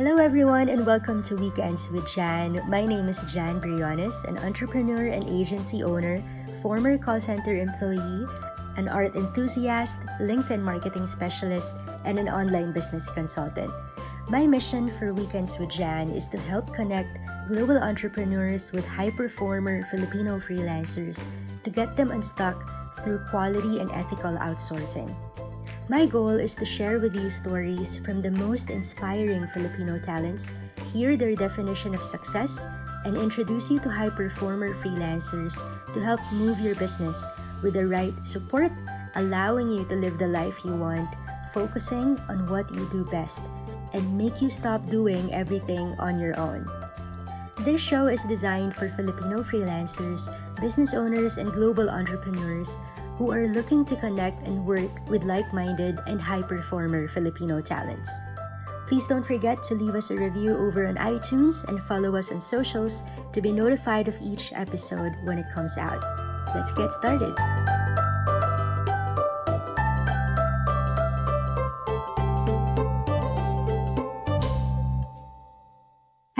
Hello, everyone, and welcome to Weekends with Jan. My name is Jan Briones, an entrepreneur and agency owner, former call center employee, an art enthusiast, LinkedIn marketing specialist, and an online business consultant. My mission for Weekends with Jan is to help connect global entrepreneurs with high performer Filipino freelancers to get them unstuck through quality and ethical outsourcing. My goal is to share with you stories from the most inspiring Filipino talents, hear their definition of success, and introduce you to high performer freelancers to help move your business with the right support, allowing you to live the life you want, focusing on what you do best, and make you stop doing everything on your own. This show is designed for Filipino freelancers, business owners, and global entrepreneurs who are looking to connect and work with like minded and high performer Filipino talents. Please don't forget to leave us a review over on iTunes and follow us on socials to be notified of each episode when it comes out. Let's get started.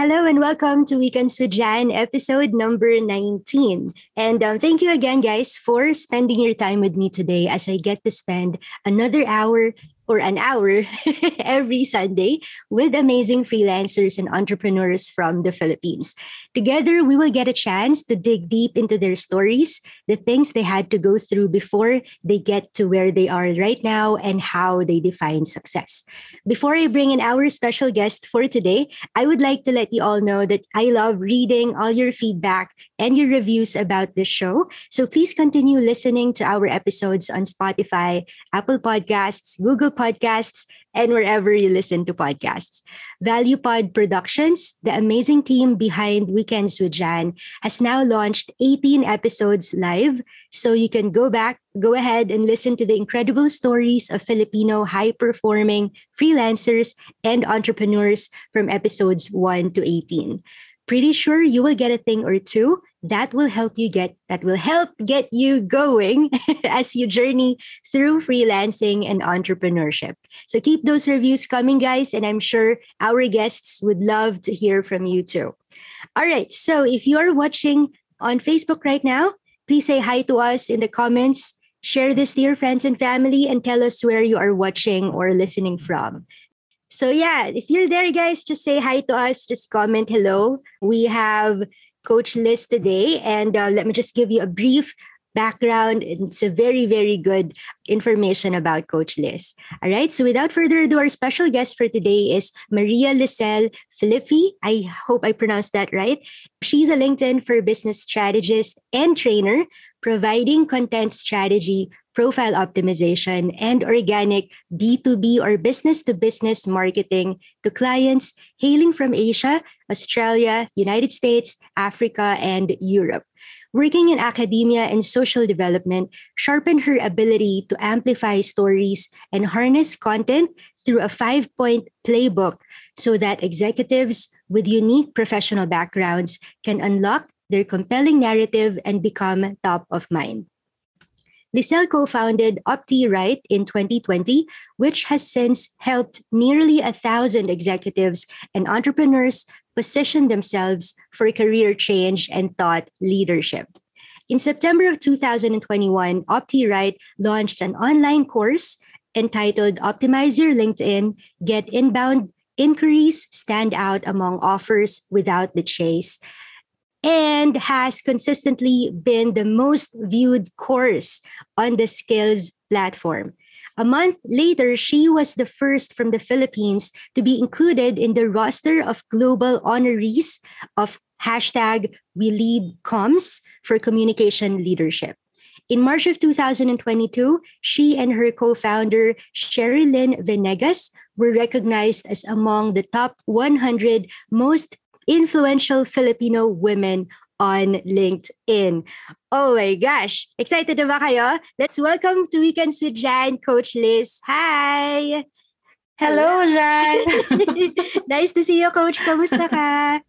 Hello and welcome to Weekends with Jan, episode number 19. And um, thank you again, guys, for spending your time with me today as I get to spend another hour or an hour every Sunday with amazing freelancers and entrepreneurs from the Philippines. Together, we will get a chance to dig deep into their stories, the things they had to go through before they get to where they are right now, and how they define success. Before I bring in our special guest for today, I would like to let you all know that I love reading all your feedback and your reviews about this show. So please continue listening to our episodes on Spotify, Apple Podcasts, Google Podcasts, and wherever you listen to podcasts. Value Pod Productions, the amazing team behind Weekends with Jan, has now launched 18 episodes live. So you can go back, go ahead and listen to the incredible stories of Filipino high performing freelancers and entrepreneurs from episodes 1 to 18 pretty sure you will get a thing or two that will help you get that will help get you going as you journey through freelancing and entrepreneurship so keep those reviews coming guys and i'm sure our guests would love to hear from you too all right so if you are watching on facebook right now please say hi to us in the comments share this to your friends and family and tell us where you are watching or listening from so yeah, if you're there, guys, just say hi to us. Just comment hello. We have Coach Liz today. And uh, let me just give you a brief background. It's a very, very good information about Coach Liz. All right. So without further ado, our special guest for today is Maria Lisel Filippi. I hope I pronounced that right. She's a LinkedIn for business strategist and trainer, providing content strategy, profile optimization, and organic B2B or business to business marketing to clients hailing from Asia, Australia, United States, Africa, and Europe. Working in academia and social development sharpened her ability to amplify stories and harness content through a five point playbook so that executives with unique professional backgrounds can unlock their compelling narrative and become top of mind. Lisel co-founded OptiRight in 2020, which has since helped nearly a thousand executives and entrepreneurs position themselves for career change and thought leadership. In September of 2021, OptiRight launched an online course entitled Optimize Your LinkedIn, Get Inbound Inquiries, Stand Out Among Offers Without the Chase, and has consistently been the most viewed course on the Skills platform. A month later, she was the first from the Philippines to be included in the roster of global honorees of hashtag We Lead Comms for communication leadership. In March of 2022, she and her co-founder, Sherry Lynn Venegas, were recognized as among the top 100 most influential Filipino women on LinkedIn. Oh my gosh. Excited na ba kayo? Let's welcome to Weekends with Jan, Coach Liz. Hi! Hello, Jan! nice to see you, Coach. Kamusta ka?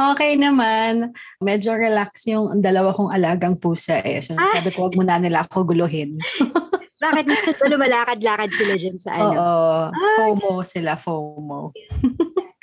Okay naman. Medyo relax yung dalawa kong alagang pusa eh. So, ah. sabi ko, huwag mo na nila ako guluhin. Bakit gusto lumalakad-lakad sila dyan sa ano? Oo. Ah. FOMO sila, FOMO.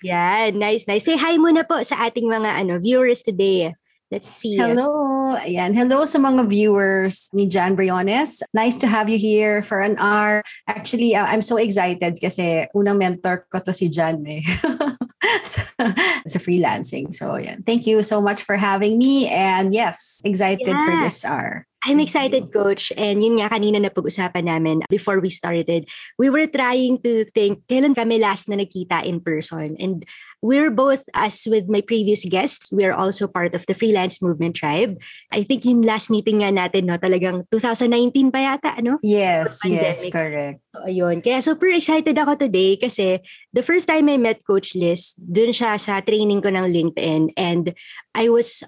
Yeah, nice, nice. Say hi muna po sa ating mga ano viewers today. Let's see. Hello. Ayan. Hello sa mga viewers ni Jan Briones. Nice to have you here for an hour. Actually, uh, I'm so excited kasi unang mentor ko to si Jan eh. sa freelancing. So, yeah. Thank you so much for having me. And yes, excited yeah. for this hour. I'm excited, Coach. And yun nga, kanina na pag-usapan namin before we started. We were trying to think, kailan kami last na nakita in person? And we're both, as with my previous guests, we are also part of the Freelance Movement Tribe. I think yung last meeting nga natin, no, talagang 2019 pa yata, ano? Yes, yes, correct. So, ayun. Kaya super excited ako today kasi the first time I met Coach Liz, dun siya sa training ko ng LinkedIn and I was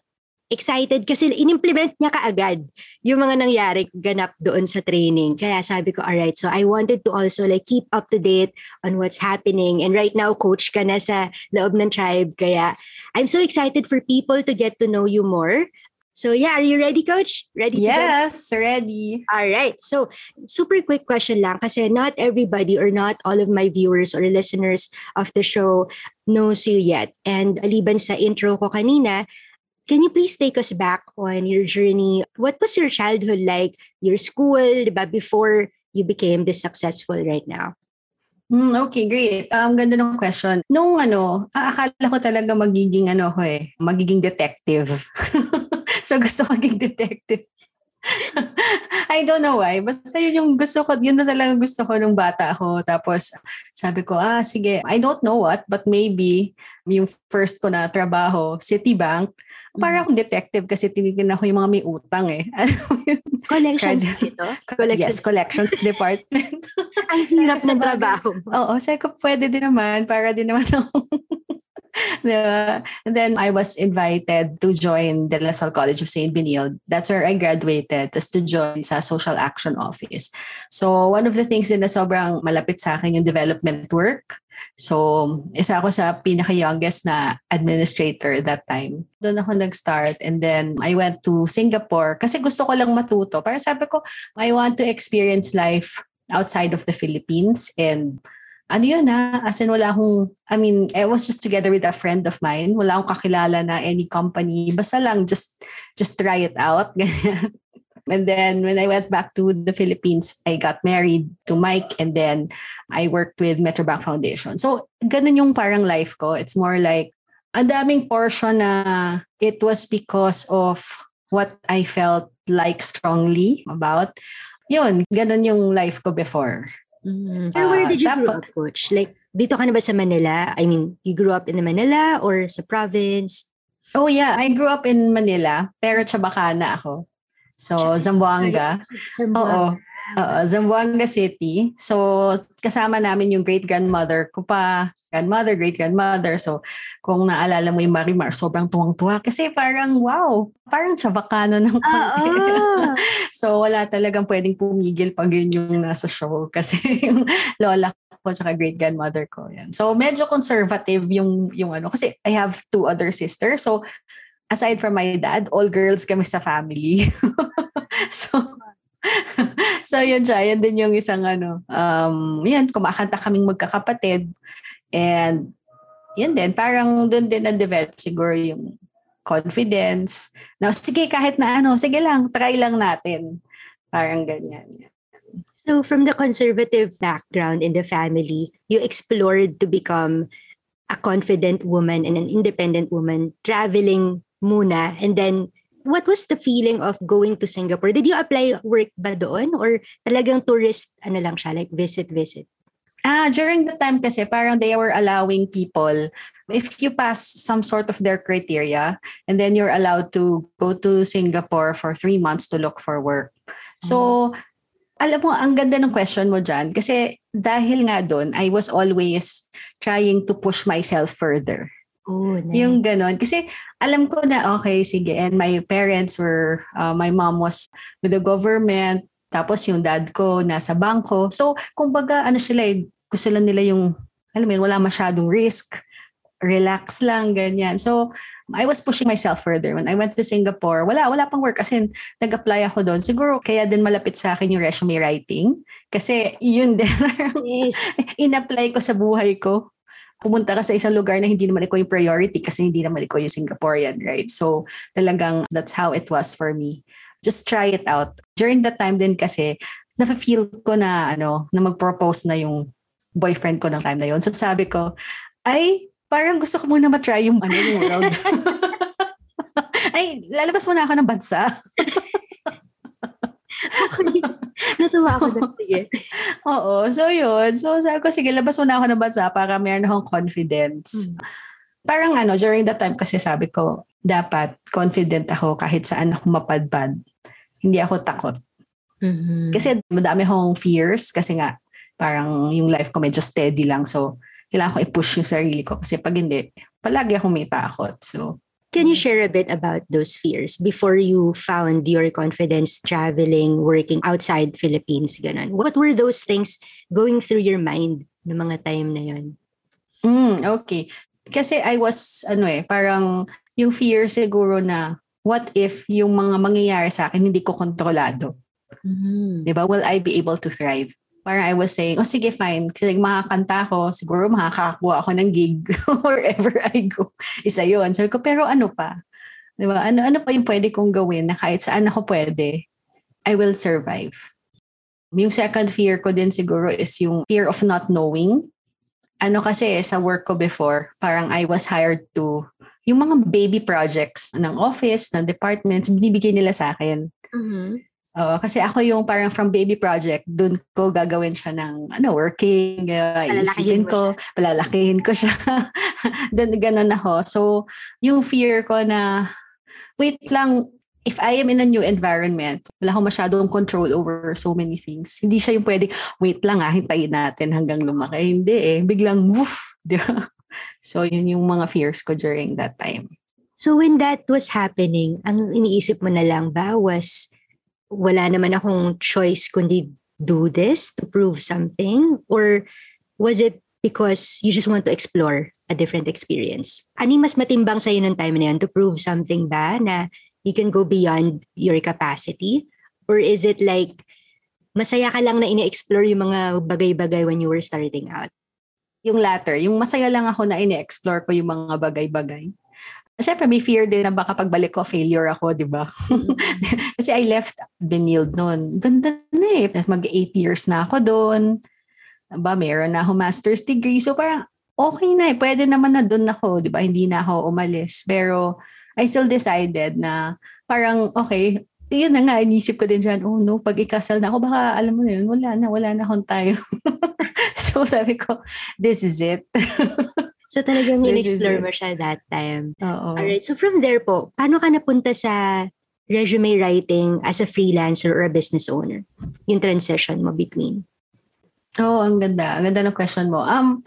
excited kasi inimplement niya kaagad yung mga nangyari ganap doon sa training. Kaya sabi ko, alright, so I wanted to also like keep up to date on what's happening. And right now, coach ka na sa loob ng tribe. Kaya I'm so excited for people to get to know you more. So yeah, are you ready, coach? Ready? Yes, ready. All right. So super quick question lang kasi not everybody or not all of my viewers or listeners of the show knows you yet. And aliban sa intro ko kanina, Can you please take us back on your journey? What was your childhood like? Your school, diba, before you became this successful right now? Mm, okay, great. Ang um, ganda ng question. Nung ano, akala ko talaga magiging ano ko eh, magiging detective. so gusto ko maging detective. I don't know why. Basta yun yung gusto ko, yun na talaga gusto ko nung bata ako. Tapos sabi ko, ah sige, I don't know what, but maybe yung first ko na trabaho, Citibank, para mm. akong detective kasi tinitingnan ko yung mga may utang eh. collections ito? Collections. Yes, collections department. Ang hirap ng trabaho. Oo, sabi ko pwede din naman para din naman ako diba? And then I was invited to join the La Salle College of St. Benilde. That's where I graduated, tas to join sa Social Action Office. So one of the things din na sobrang malapit sa akin yung development work. So, isa ako sa pinaka-youngest na administrator that time. Doon ako nag-start and then I went to Singapore kasi gusto ko lang matuto. Para sabi ko, I want to experience life outside of the Philippines and ano yun ha, as in wala akong, I mean, I was just together with a friend of mine. Wala akong kakilala na any company. Basta lang, just, just try it out. and then when I went back to the Philippines, I got married to Mike and then I worked with Metrobank Foundation. So, ganun yung parang life ko. It's more like, ang daming portion na it was because of what I felt like strongly about. Yun, ganun yung life ko before. Mm. Pero where did you uh, grow up, Coach? Like, dito ka na ba sa Manila? I mean, you grew up in the Manila or sa province? Oh yeah, I grew up in Manila, pero Chabacana ako. So, Zamboanga. Oo. Oo, Zamboanga City. So, kasama namin yung great-grandmother ko pa grandmother, great-grandmother. So, kung naalala mo yung Marimar, sobrang tuwang-tuwa. Kasi parang, wow, parang chabacano ng konti. so, wala talagang pwedeng pumigil pag yun yung nasa show. Kasi yung lola ko tsaka great-grandmother ko. Yan. So, medyo conservative yung, yung ano. Kasi I have two other sisters. So, aside from my dad, all girls kami sa family. so, so yun siya, yan din yung isang ano, um, yan, kumakanta kaming magkakapatid. And yun din, parang doon din na-develop siguro yung confidence. Now, sige, kahit na ano, sige lang, try lang natin. Parang ganyan. So, from the conservative background in the family, you explored to become a confident woman and an independent woman, traveling muna, and then what was the feeling of going to Singapore? Did you apply work ba doon or talagang tourist ano lang siya like visit visit? Ah, during the time kasi parang they were allowing people if you pass some sort of their criteria and then you're allowed to go to Singapore for three months to look for work. So, mm. alam mo, ang ganda ng question mo dyan kasi dahil nga doon, I was always trying to push myself further. Oh, nice. Yung ganon. Kasi alam ko na, okay, sige. And my parents were, uh, my mom was with the government. Tapos yung dad ko nasa bangko. So, kumbaga, ano sila eh, gusto lang nila yung, alam mo yun, wala masyadong risk. Relax lang, ganyan. So, I was pushing myself further. When I went to Singapore, wala, wala pang work. Kasi nag-apply ako doon. Siguro kaya din malapit sa akin yung resume writing. Kasi yun din. Yes. In-apply ko sa buhay ko. pumunta ka sa isang lugar na hindi naman ikaw yung priority kasi hindi naman ikaw yung Singaporean, right? So talagang that's how it was for me. Just try it out. During that time din kasi, na-feel ko na ano, na mag-propose na yung boyfriend ko ng time na yon. So sabi ko, ay, parang gusto ko muna matry yung ano yung world. ay, lalabas muna ako ng bansa. Natuwa ako doon. Sige. Oo. So, yun. So, sabi ko, sige, labas muna ako ng bansa para meron akong confidence. Hmm. Parang ano, during that time kasi sabi ko, dapat confident ako kahit saan ako mapadpad. Hindi ako takot. Mm-hmm. Kasi madami akong fears kasi nga parang yung life ko medyo steady lang. So, kailangan ko i-push yung sarili ko. Kasi pag hindi, palagi akong may takot. So, Can you share a bit about those fears before you found your confidence traveling, working outside Philippines? Ganun. What were those things going through your mind ng mga time na yun? Mm, okay. Kasi I was, ano eh, parang yung fear siguro na what if yung mga mangyayari sa akin hindi ko kontrolado? Mm. Diba? Will I be able to thrive? parang I was saying, oh sige fine, kasi makakanta ko, siguro makakakuha ako ng gig wherever I go. Isa yun. Sabi ko, pero ano pa? Di ba? Ano, ano pa yung pwede kong gawin na kahit saan ako pwede, I will survive. Yung second fear ko din siguro is yung fear of not knowing. Ano kasi sa work ko before, parang I was hired to, yung mga baby projects ng office, ng departments, binibigay nila sa akin. Mm-hmm. Oo, kasi ako yung parang from baby project, doon ko gagawin siya ng ano, working, uh, isipin ko, palalakihin ko siya. doon ganun ako. So, yung fear ko na, wait lang, if I am in a new environment, wala akong masyadong control over so many things. Hindi siya yung pwede, wait lang ah, hintayin natin hanggang lumaki. Hindi eh, biglang woof. So, yun yung mga fears ko during that time. So, when that was happening, ang iniisip mo na lang ba was, wala naman akong choice kundi do this to prove something? Or was it because you just want to explore a different experience? Ano mas matimbang sa'yo ng time na yan? To prove something ba na you can go beyond your capacity? Or is it like, masaya ka lang na ine-explore yung mga bagay-bagay when you were starting out? Yung latter, yung masaya lang ako na ine-explore ko yung mga bagay-bagay. Siyempre, may fear din na baka pagbalik ko, failure ako, di ba? Kasi I left Benilde noon. Ganda na eh. Mag 8 years na ako doon. Ba, meron na ako master's degree. So parang okay na eh. Pwede naman na doon ako, di ba? Hindi na ako umalis. Pero I still decided na parang okay, yun na nga, inisip ko din dyan, oh no, pag ikasal na ako, baka alam mo na yun, wala na, wala na akong tayo. so sabi ko, this is it. So talagang in-explore mo siya that time. Oo. Alright, so from there po, paano ka napunta sa resume writing as a freelancer or a business owner? Yung transition mo between? Oo, oh, ang ganda. Ang ganda ng question mo. Um,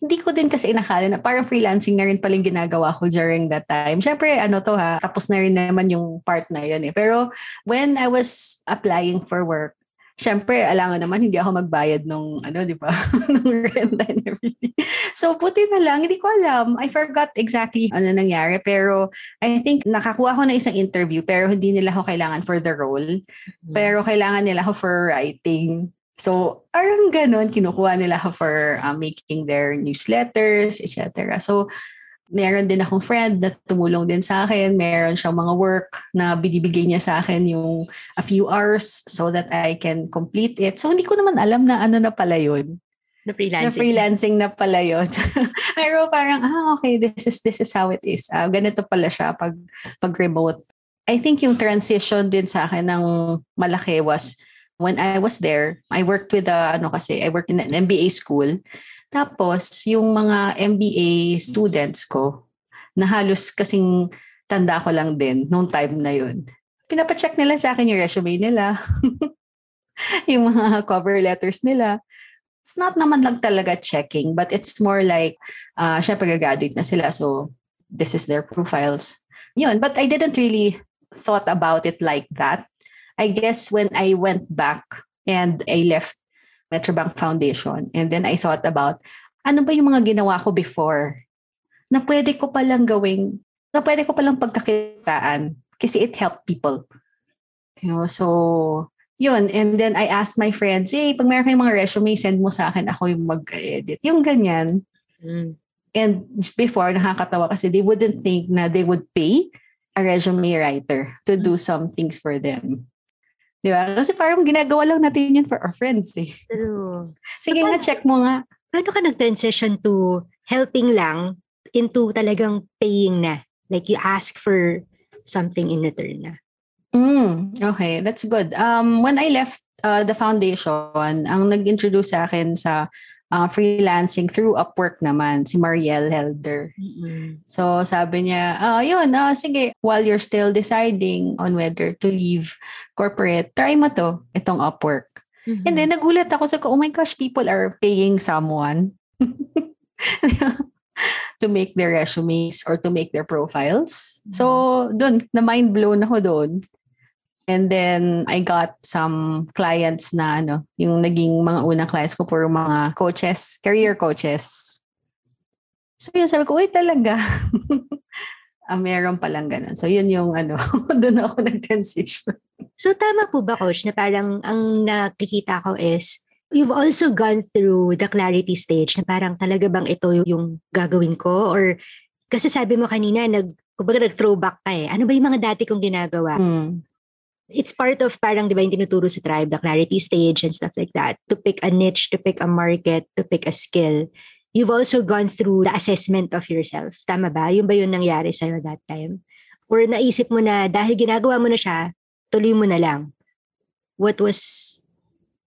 hindi ko din kasi inakala na parang freelancing na rin paling ginagawa ko during that time. Siyempre, ano to ha, tapos na rin naman yung part na yun eh. Pero when I was applying for work, syempre, alangan naman hindi ako magbayad nung, ano, di ba, nung rent and everything. So, puti na lang, hindi ko alam. I forgot exactly ano nangyari, pero I think nakakuha ko na isang interview, pero hindi nila ako kailangan for the role. Mm-hmm. Pero kailangan nila ako for writing. So, parang ganun, kinukuha nila ako for uh, making their newsletters, etc. So, meron din akong friend na tumulong din sa akin. Meron siyang mga work na binibigay niya sa akin yung a few hours so that I can complete it. So, hindi ko naman alam na ano na pala yun. Na freelancing. Na freelancing na pala yun. Pero parang, ah, okay, this is, this is how it is. Uh, ganito pala siya pag, pag remote. I think yung transition din sa akin ng malaki was when I was there, I worked with a, ano kasi, I worked in an MBA school. Tapos, yung mga MBA students ko, na halos kasing tanda ko lang din nung time na yun. Pinapacheck nila sa akin yung resume nila. yung mga cover letters nila. It's not naman lang talaga checking, but it's more like, uh, syempre graduate na sila, so this is their profiles. Yun, but I didn't really thought about it like that. I guess when I went back and I left Metrobank Foundation. And then I thought about, ano ba yung mga ginawa ko before na pwede ko palang gawing, na pwede ko palang pagkakitaan kasi it helped people. You know, so, yun. And then I asked my friends, hey, pag meron kayong mga resume, send mo sa akin, ako yung mag-edit. Yung ganyan. Mm. And before, nakakatawa kasi they wouldn't think na they would pay a resume writer to do some things for them. Di ba? Kasi parang ginagawa lang natin yan for our friends eh. True. Sige So, nga, check mo nga. Paano ka nag-transition to helping lang into talagang paying na? Like you ask for something in return na. Mm, okay, that's good. Um, when I left uh, the foundation, ang nag-introduce sa akin sa uh, freelancing through Upwork naman, si Marielle Helder. So sabi niya, ah yun, ah, sige, while you're still deciding on whether to leave corporate, try mo to, itong Upwork. Mhm. And then nagulat ako sa oh my gosh, people are paying someone to make their resumes or to make their profiles. So, doon, na mind blown ako doon. And then I got some clients na ano, yung naging mga unang clients ko puro mga coaches, career coaches. So yun, sabi ko, uy talaga. ah, meron palang ganun. So yun yung ano, doon ako nag-transition. So tama po ba coach na parang ang nakikita ko is you've also gone through the clarity stage na parang talaga bang ito yung gagawin ko or kasi sabi mo kanina nag kumbaga nag-throwback ka eh. Ano ba yung mga dati kong ginagawa? Mm. It's part of parang 'di ba yung tinuturo sa tribe, the clarity stage and stuff like that. To pick a niche, to pick a market, to pick a skill. You've also gone through the assessment of yourself. Tama ba? Yung ba yung nangyari sa'yo that time? Or naisip mo na dahil ginagawa mo na siya, tuloy mo na lang? What was,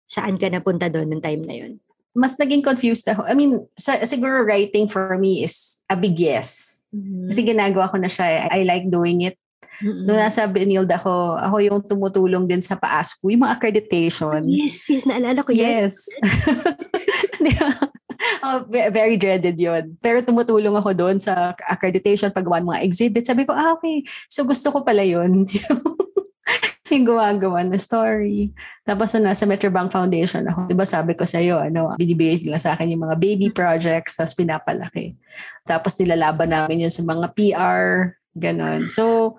saan ka napunta doon nung time na yun? Mas naging confused ako. I mean, sa, siguro writing for me is a big yes. Kasi ginagawa ko na siya. I, I like doing it. Mm-mm. Noong nasa Benilde ako, ako yung tumutulong din sa PASCO, yung mga accreditation. Yes, yes, naalala ko yan. Yes. Oh, ve- very dreaded yon. Pero tumutulong ako doon sa accreditation, paggawa ng mga exhibits. Sabi ko, ah, okay. So gusto ko pala yun. yung gumagawa na story. Tapos nung nasa Metrobank Foundation ako, di ba sabi ko sa'yo, ano, binibigay nila sa akin yung mga baby projects, tapos pinapalaki. Tapos nilalaban namin yun sa mga PR, ganun. So,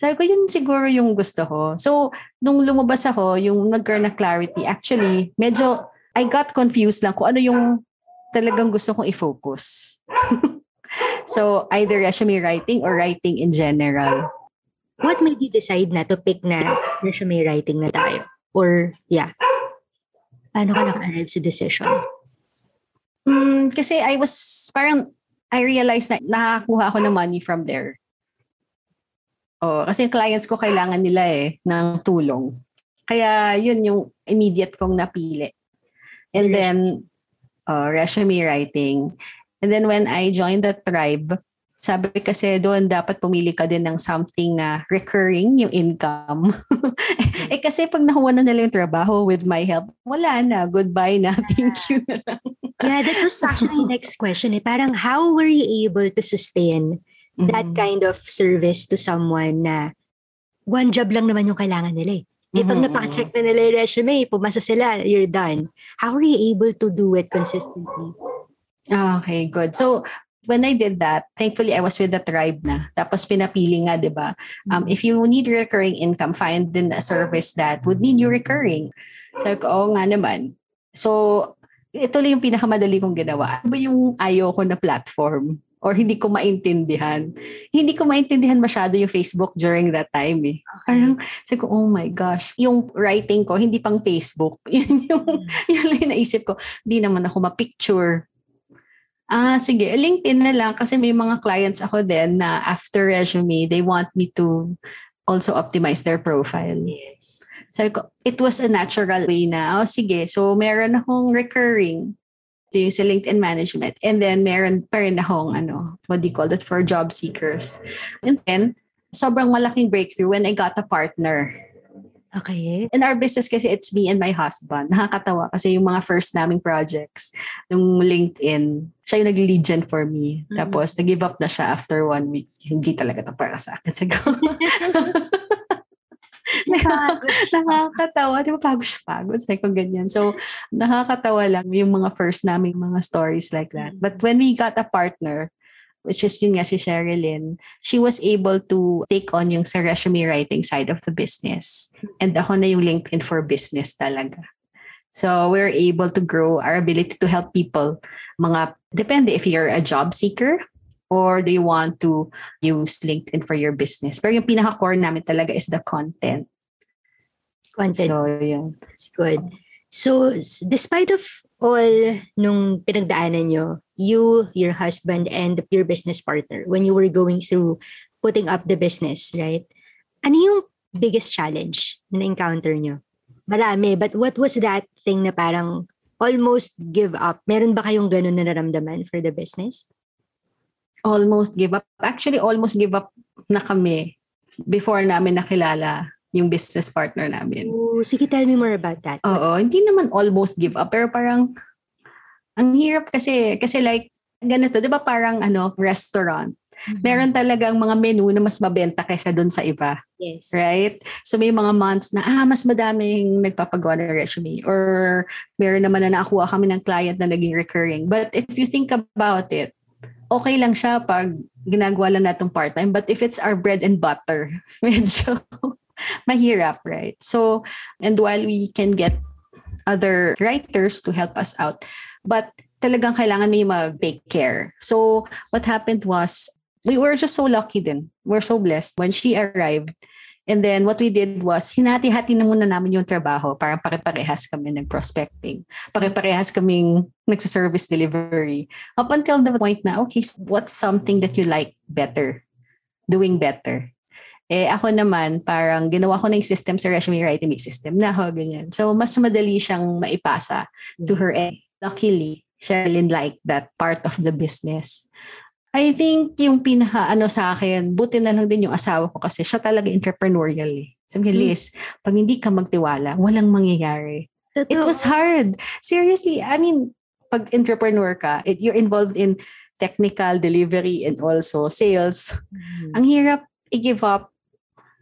sabi ko, yun siguro yung gusto ko. So, nung lumabas ako, yung nagkaroon na clarity, actually, medyo, I got confused lang kung ano yung talagang gusto kong i-focus. so, either resume writing or writing in general. What made you decide na to pick na resume writing na tayo? Or, yeah. Paano ka naka-arrive sa decision? Mm, kasi I was, parang, I realized na nakakakuha ako ng money from there. Oh, kasi yung clients ko kailangan nila eh ng tulong. Kaya yun yung immediate kong napili. And then uh, resume writing. And then when I joined the tribe, sabi kasi doon dapat pumili ka din ng something na recurring yung income. eh kasi pag nakuha na nila yung trabaho with my help, wala na. Goodbye na. Thank you na lang. Yeah, that was actually next question. Eh. Parang how were you able to sustain that Mhm. kind of service to someone na one job lang naman yung kailangan nila eh. Eh, pag Mhm. napaka-check na nila yung resume, pumasa sila, you're done. How were you able to do it consistently? Ah, Okay, good. So, when I did that, thankfully I was with the tribe na. Tapos pinapili nga, di ba? Um, if you need recurring income, find din a service that would need you recurring. So, ko, oo nga naman. So, ito lang yung pinakamadali kong ginawa. Ano ba yung ayaw ko na platform? Or hindi ko maintindihan. Hindi ko maintindihan masyado yung Facebook during that time eh. Parang, sabi ko, oh my gosh. Yung writing ko, hindi pang Facebook. Yun yung, yun lang yung naisip ko. Hindi naman ako ma-picture. Ah, sige. LinkedIn na lang kasi may mga clients ako din na after resume, they want me to also optimize their profile. Yes. Sabi ko, it was a natural way na, oh sige, so meron akong recurring ito yung sa LinkedIn management. And then meron pa rin akong, ano, what do you call that, for job seekers. And then, sobrang malaking breakthrough when I got a partner. Okay. In our business kasi it's me and my husband. Nakakatawa kasi yung mga first naming projects, yung LinkedIn, siya yung nag-lead gen for me. Mhm. Tapos nag-give up na siya after one week. Hindi talaga to para sa akin. Siya. nakakatawa. Di ba pagod siya pagod? Sabi ko ganyan. So, nakakatawa lang yung mga first naming mga stories like that. But when we got a partner, which is yun nga si Sherilyn, she was able to take on yung sa resume writing side of the business. And ako na yung LinkedIn for business talaga. So we're able to grow our ability to help people. Mga, depende if you're a job seeker or do you want to use LinkedIn for your business. Pero yung pinaka-core namin talaga is the content. Content. So, yun. That's good. So, despite of all nung pinagdaanan nyo, you, your husband, and your business partner, when you were going through putting up the business, right? Ano yung biggest challenge na encounter nyo? Marami, but what was that thing na parang almost give up? Meron ba kayong ganun na naramdaman for the business? Almost give up. Actually, almost give up na kami before namin nakilala yung business partner namin. Oh, sige, tell me more about that. Oo, hindi naman almost give up, pero parang ang hirap kasi, kasi like, ganito, di ba parang ano, restaurant. Mhm. Meron talagang mga menu na mas mabenta kaysa dun sa iba, Yes. right? So may mga months na, ah, mas madaming nagpapagawa ng resume. Or meron naman na nakakuha kami ng client na naging recurring. But if you think about it, okay lang siya pag ginagawa lang natong part-time. But if it's our bread and butter, medyo mahirap, right? So, and while we can get other writers to help us out, but talagang kailangan may mag-take care. So, what happened was, we were just so lucky din. We're so blessed when she arrived. And then what we did was, hinati-hati na muna namin yung trabaho. Parang pare-parehas kami ng prospecting. Pare-parehas kaming nagsa-service delivery. Up until the point na, okay, what's something that you like better? Doing better. Eh, ako naman, parang ginawa ko na yung system sa resume writing, may system na ako, ganyan. So, mas madali siyang maipasa to her. And luckily, Sherilyn liked that part of the business. I think yung pinaka ano sa akin, buti na lang din yung asawa ko kasi siya talaga entrepreneurial eh. Sabi niya, Mm. Liz, pag hindi ka magtiwala, walang mangyayari. It was hard. Seriously, I mean, pag entrepreneur ka, it, you're involved in technical delivery and also sales. Mhm. Ang hirap i-give up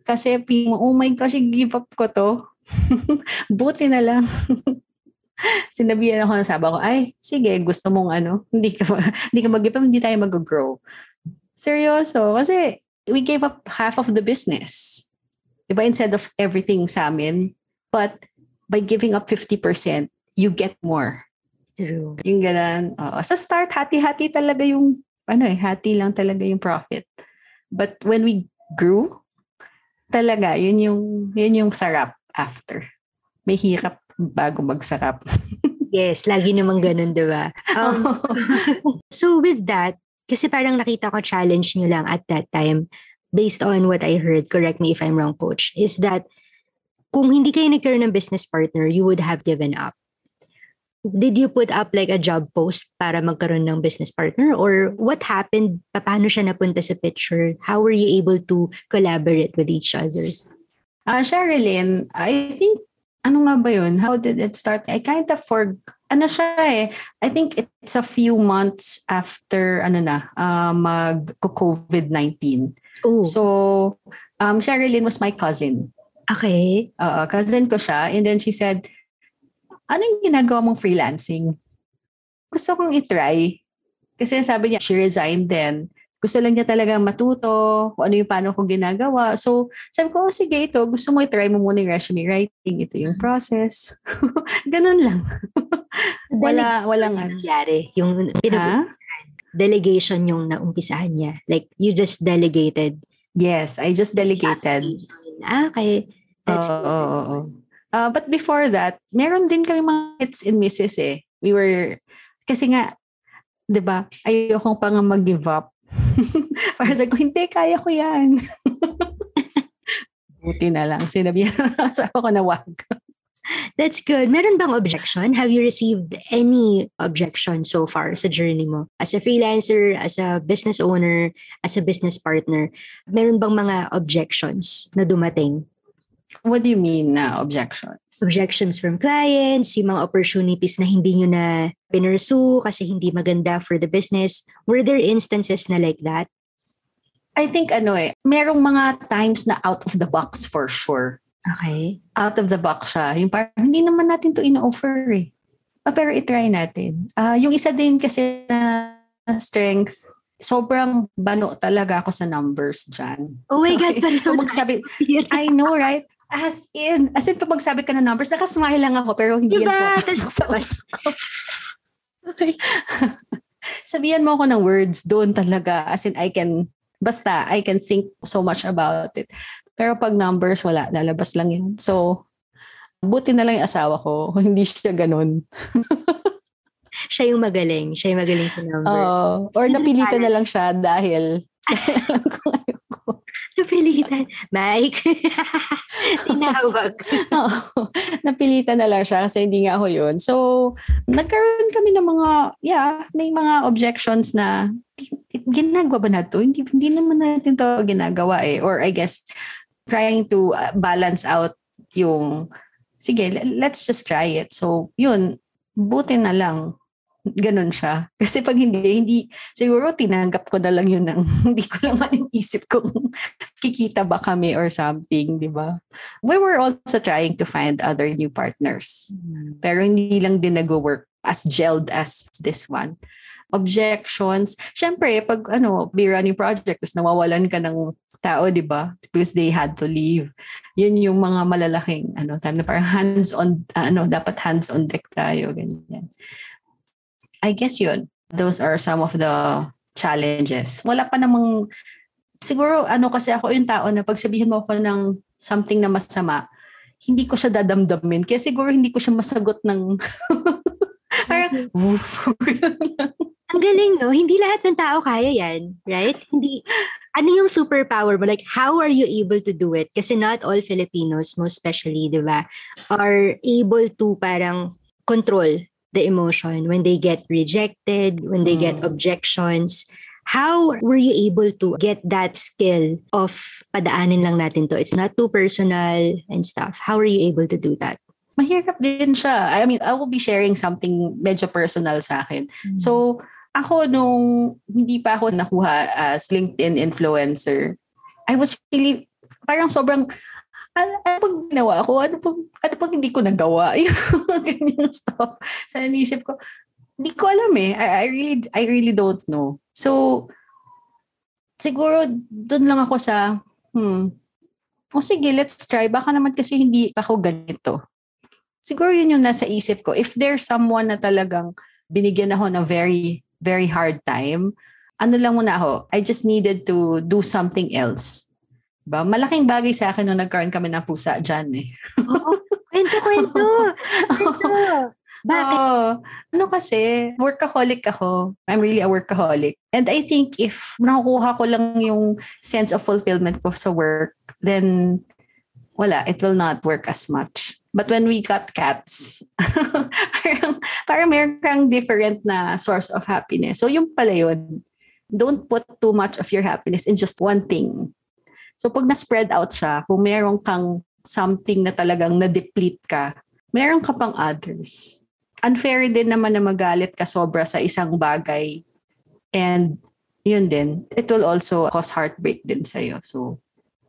kasi oh my gosh, i-give up ko to. Buti na lang. Sinabihan ako ng saba ko, ay, sige, gusto mong ano, hindi ka, hindi ka mag-give up, hindi tayo mag-grow. Seryoso, kasi we gave up half of the business. Diba? Instead of everything sa amin. But by giving up 50%, you get more. True. Yung ganun. Oo. Sa start, hati-hati talaga yung, ano eh, hati lang talaga yung profit. But when we grew, talaga, yun yung, yun yung sarap after. May hirap bago magsarap. Yes, lagi namang ganun, di ba? Um, so with that, kasi parang nakita ko challenge nyo lang at that time, based on what I heard, correct me if I'm wrong, coach, is that kung hindi kayo nagkaroon ng business partner, you would have given up. Did you put up like a job post para magkaroon ng business partner? Or what happened? Paano siya napunta sa picture? How were you able to collaborate with each other? Ah, Sherilyn, I think, ano nga ba yun? How did it start? I kind of for, ano siya eh, I think it's a few months after, ano na, uh, mag-COVID-19. Oh, So, um, Sherilyn was my cousin. okay. Oo, cousin ko siya. And then she said, anong ginagawa mong freelancing? Gusto kong itry. Kasi sabi niya, she resigned then. Gusto lang niya talaga matuto kung ano yung paano ko ginagawa. So, sabi ko, oh, sige, ito. Gusto mo itry mo muna yung resume writing. Ito yung process. Ganun lang. Wala, walang ano. nangyari? Yung pinag- delegation yung naumpisahan niya. Like, you just delegated. Yes, I just delegated. Ah, okay. That's Oo, oo, oo. Uh, but before that, meron din kami mga hits and misses eh. We were, kasi nga, di ba, ayokong pa nga mag-give up. Para sa ko, hindi, kaya ko yan. Buti na lang. Sinabi sa ko na wag. That's good. Meron bang objection? Have you received any objection so far sa journey mo? As a freelancer, as a business owner, as a business partner, meron bang mga objections na dumating? What do you mean na objections? Objections from clients, yung mga opportunities na hindi nyo na pinursu kasi hindi maganda for the business. Were there instances na like that? I think ano eh, merong mga times na out of the box for sure. Okay. out of the box siya. Yung parang, hindi naman natin to ina-offer eh. Ah, pero itry natin. Ah, yung isa din kasi na strength, sobrang bano talaga ako sa numbers dyan. Oh my God, Okay. So parang magsabi, I know, right? As in, as in pag magsabi ka ng numbers, nakasmile lang ako pero hindi Diba? yan Tas- sa Okay. Sabihan mo ako ng words doon talaga. As in, I can, basta, I can think so much about it. Pero pag numbers, wala. Lalabas lang yun. So, buti na lang yung asawa ko. Hindi siya ganun. Siya yung magaling. Siya yung magaling sa number. Oo. or Hindi napilitan na lang siya dahil Napilitan. Mike. Tinawag. Oo. napilitan na lang siya kasi hindi nga ako yun. So, nagkaroon kami ng mga, yeah, may mga objections na ginagawa ba na to? Hindi, hindi naman natin to ginagawa eh. Or I guess, trying to uh, balance out yung, sige, le- let's just try it. So, yun, buti na lang ganun siya. Kasi pag hindi, hindi, siguro tinanggap ko na lang yun ng, hindi ko lang manisip kung kikita ba kami or something, di ba? We were also trying to find other new partners. Pero hindi lang din nag-work as gelled as this one. Objections. Siyempre, pag ano, be running project, tapos nawawalan ka ng tao, di ba? Because they had to leave. Yun yung mga malalaking ano, time na parang hands-on, ano, dapat hands-on deck tayo, ganyan. I guess yun. Those are some of the challenges. Wala pa namang, siguro ano kasi ako yung tao na pag sabihin mo ako ng something na masama, hindi ko siya dadamdamin. Kaya siguro hindi ko siya masagot ng parang, "Woof." Ang galing, no? Hindi lahat ng tao kaya yan, right? Hindi, ano yung superpower mo? Like, how are you able to do it? Kasi not all Filipinos, most especially, di ba, are able to parang control the emotion when they get rejected, when they get Mm. objections. How were you able to get that skill of padaanin lang natin to? It's not too personal and stuff. How are you able to do that? mahirap din siya. I mean, I will be sharing something medyo personal sa akin. So, ako nung hindi pa ako nakuha as LinkedIn influencer, I was really, parang sobrang, ano, ano pang ginawa ko? Ano pang, ano pang hindi ko nagawa? Yung mga ganyan stuff. So, naisip ko, hindi ko alam eh. I, I really, I really don't know. So, siguro doon lang ako sa, hmm, o sige, let's try. Baka naman kasi hindi ako ganito. Siguro yun yung nasa isip ko. If there's someone na talagang binigyan ako ng very, very hard time, ano lang muna ako, I just needed to do something else. Diba? Malaking bagay sa akin nung nagkaroon kami ng pusa dyan eh. Oo. Kwento, kwento. Kwento. Bakit? Oo. ano kasi, workaholic ako. I'm really a workaholic. And I think if nakukuha ko lang yung sense of fulfillment ko sa work, then wala, it will not work as much. But when we got cats, parang, parang meron kang different na source of happiness. So yung pala yun, don't put too much of your happiness in just one thing. So pag na-spread out siya, kung meron kang something na talagang na-deplete ka, meron ka pang others. Unfair din naman na magalit ka sobra sa isang bagay. And yun din, it will also cause heartbreak din sa'yo. So,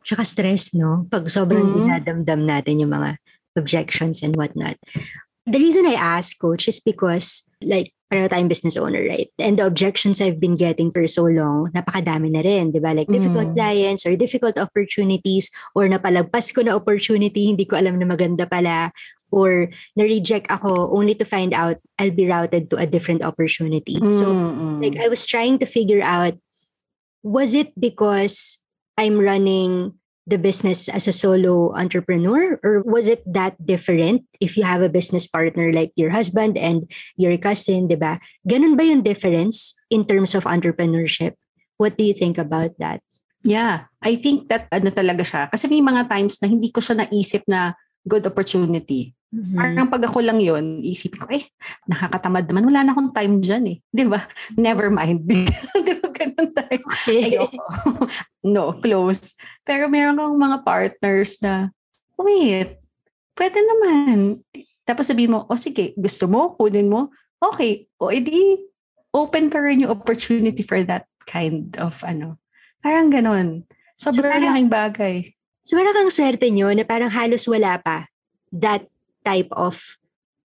Tsaka stress, no? Pag sobrang Mhm. dinadamdam natin yung mga objections and whatnot. The reason I ask, coach, is because like, pareho tayong business owner, right? And the objections I've been getting for so long, napakadami na rin, di ba? Like difficult Mm. clients or difficult opportunities or napalagpas ko na opportunity, hindi ko alam na maganda pala or na-reject ako only to find out I'll be routed to a different opportunity. So, mm, mm. like I was trying to figure out was it because I'm running the business as a solo entrepreneur or was it that different if you have a business partner like your husband and your cousin, 'di ba? Ganun ba yung difference in terms of entrepreneurship? What do you think about that? Yeah, I think that ano talaga siya. Kasi may mga times na hindi ko siya naisip na good opportunity. Mm-hmm. Parang pag ako lang yun, isipin ko, eh, nakakatamad naman. Wala na akong time dyan eh. Di ba? Never mind. Di ganun tayo? Ayoko. no, close. Pero meron kang mga partners na, wait, pwede naman. Tapos sabihin mo, o oh, sige, gusto mo, kunin mo. Okay, o edi, open ka rin yung opportunity for that kind of ano. Parang ganun. Sobrang parang- laking bagay. So parang kang swerte nyo na parang halos wala pa that type of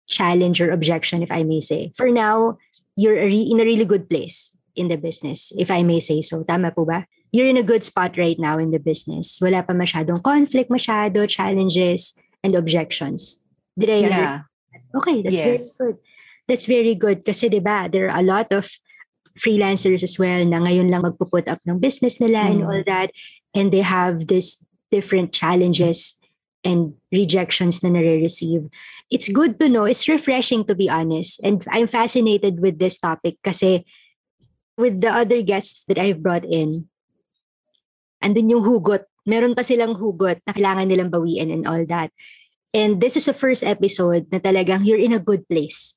challenge or objection, if I may say. For now, you're in a really good place in the business, if I may say so. Tama po ba? you're in a good spot right now in the business. Wala pa masyadong conflict masyado, challenges, and objections. Did I Yeah. understand? Okay, that's very Yes. good. That's very good kasi 'di ba, there are a lot of freelancers as well na ngayon lang magpo-put up ng business nila and Mm. all that and they have this different challenges and rejections na nare-receive. It's good to know. It's refreshing to be honest. And I'm fascinated with this topic kasi with the other guests that I've brought in, andun yung hugot. Meron pa silang hugot na kailangan nilang bawiin and all that. And this is the first episode na talagang you're in a good place.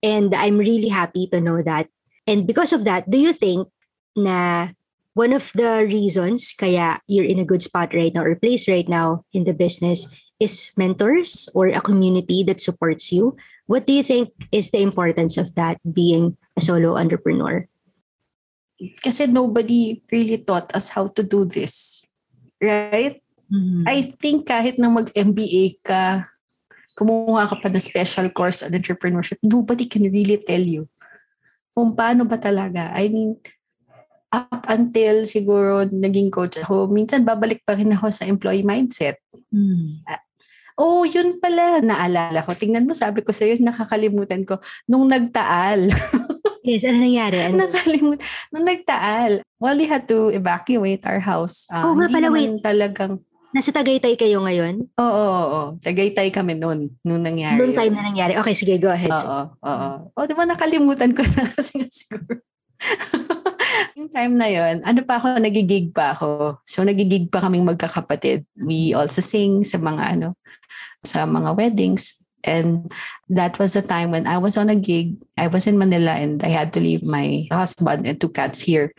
And I'm really happy to know that. And because of that, do you think na one of the reasons kaya you're in a good spot right now or place right now in the business is mentors or a community that supports you? What do you think is the importance of that being a solo entrepreneur? Kasi nobody really taught us how to do this. Right? I think kahit na mag-MBA ka, kumuha ka pa ng special course on entrepreneurship, nobody can really tell you kung paano ba talaga. I mean, up until siguro naging coach ako, minsan babalik pa rin ako sa employee mindset. Mm. Oh, yun pala, naalala ko. Tingnan mo, sabi ko sa'yo, nakakalimutan ko. Nung nagtaal, Yes, ano nangyari? Ano? nakalimutan, nung nagtaal, well, we had to evacuate our house. Ah, Oh, nga pala, naman talagang, Nasa Tagaytay kayo ngayon? Oo, oo, oo. Tagaytay kami noon, nung nangyari. Noong time na nangyari. Okay, sige, go ahead. Oo, oo. O, di ba nakalimutan ko na kasi nga siguro. yung time na yon ano pa ako, nagigig pa ako. So, nagigig pa kaming magkakapatid. We also sing sa mga ano, sa mga weddings. And that was the time when I was on a gig. I was in Manila and I had to leave my husband and two cats here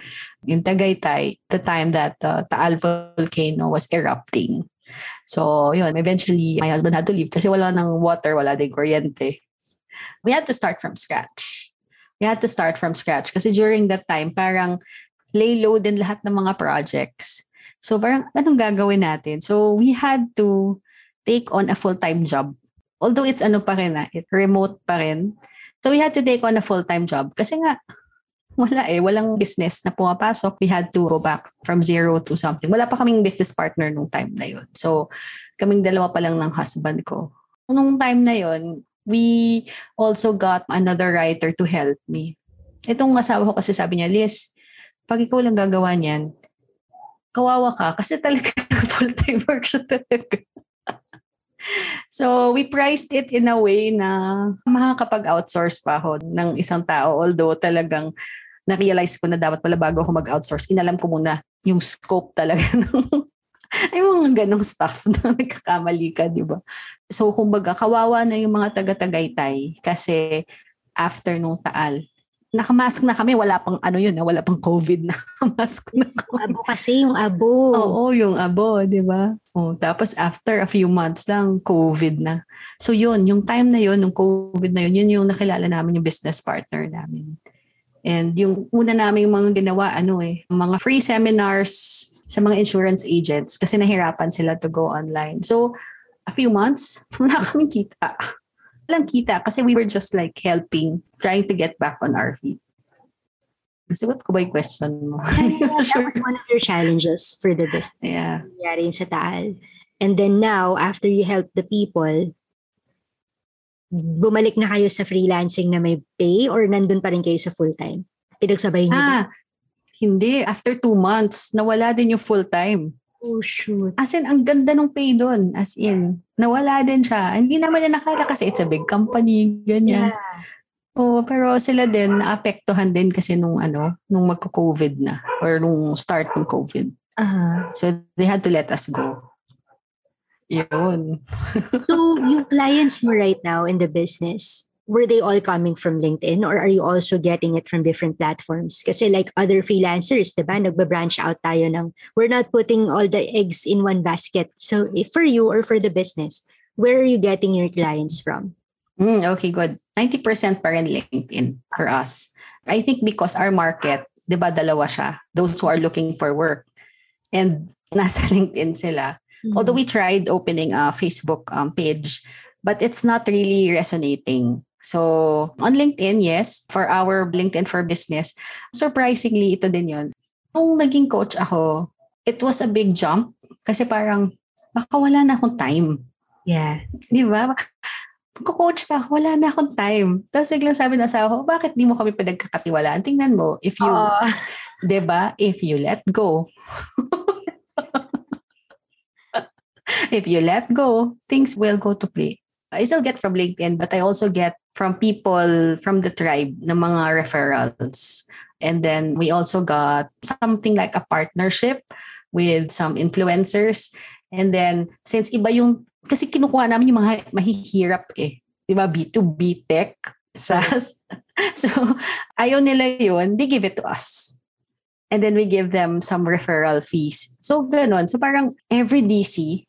in Tagaytay, the time that the Taal volcano was erupting. So, yun, eventually, my husband had to leave kasi wala ng water, wala din kuryente. We had to start from scratch. We had to start from scratch kasi during that time, parang lay low din lahat ng mga projects. So, parang anong gagawin natin? So, we had to take on a full-time job. Although it's ano pa rin, ah, remote pa rin. So, we had to take on a full-time job kasi nga, wala eh, walang business na pumapasok. We had to go back from zero to something. Wala pa kaming business partner nung time na yun. So, kaming dalawa pa lang ng husband ko. Nung time na yun, we also got another writer to help me. Itong asawa ko kasi sabi niya, Liz, pag ikaw lang gagawa niyan, kawawa ka kasi talaga full-time work siya talaga. So, we priced it in a way na makakapag-outsource pa ako ng isang tao. Although talagang na-realize ko na dapat pala bago ako mag-outsource, inalam ko muna yung scope talaga ng ay mga ganong stuff na nagkakamali ka, di ba? So, kumbaga, kawawa na yung mga taga-tagaytay kasi after nung taal, nakamask na kami, wala pang ano yun, ah, wala pang COVID na mask na Yung abo kasi, yung abo. Oo, yung abo, di ba? Oh, tapos after a few months lang, COVID na. So yun, yung time na yun, nung COVID na yun, yun yung nakilala namin yung business partner namin. And yung una namin yung mga ginawa, ano eh, mga free seminars sa mga insurance agents kasi nahirapan sila to go online. So, a few months, wala kaming kita. Walang kita kasi we were just like helping, trying to get back on our feet. Sagot ko ba yung question mo? Yeah, that sure. was one of your challenges for the business. Yeah. nangyari sa Taal. And then now, after you help the people, bumalik na kayo sa freelancing na may pay or nandun pa rin kayo sa full-time? Pinagsabay niyo ba? Ah, hindi. After two months, nawala din yung full-time. Oh, shoot. As in, ang ganda ng pay doon. As in, nawala din siya. Hindi naman niya nakala kasi it's a big company, ganyan. Yeah. Oo, pero sila din, naapektuhan din kasi nung ano, nung magko-COVID na or nung start ng COVID. Ah. So, they had to let us go. Yun. So, yung clients mo right now in the business, were they all coming from LinkedIn or are you also getting it from different platforms? Kasi like other freelancers, di ba, nagba-branch out tayo ng, we're not putting all the eggs in one basket. So, if for you or for the business, where are you getting your clients from? Mm, okay, good. 90% pa rin LinkedIn for us. I think because our market, di ba dalawa siya, those who are looking for work. And nasa LinkedIn sila. Although we tried opening a Facebook um, page, but it's not really resonating. So on LinkedIn, yes, for our LinkedIn for business, surprisingly, ito din yun. Nung naging coach ako, it was a big jump kasi parang baka wala na akong time. Yeah. Di ba? Ko-coach ka, wala na akong time. Tapos biglang sabi na sa ako, bakit di mo kami pinagkakatiwalaan? Tingnan mo, if you, Oo. di ba, if you let go, if you let go, things will go to play. I still get from LinkedIn, but I also get from people from the tribe na mga referrals. And then we also got something like a partnership with some influencers. And then, since iba yung, kasi kinukuha namin yung mga mahihirap eh. Di ba? B2B tech. SaaS. so, ayaw nila yun, they give it to us. And then we give them some referral fees. So, ganun. So, parang every DC,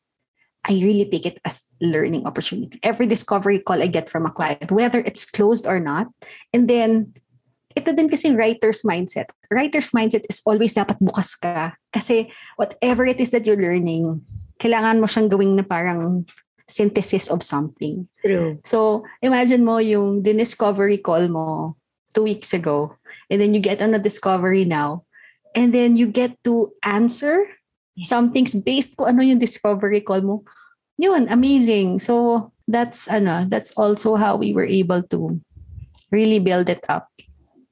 I really take it as learning opportunity. Every discovery call I get from a client, whether it's closed or not. And then, ito din kasi writer's mindset. Writer's mindset is always dapat bukas ka. Kasi whatever it is that you're learning, kailangan mo siyang gawing na parang synthesis of something. True. So, imagine mo yung discovery call mo two weeks ago, and then you get on a discovery now, and then you get to answer some things based ko ano yung discovery call mo. Yun, amazing. So, that's ano, that's also how we were able to really build it up.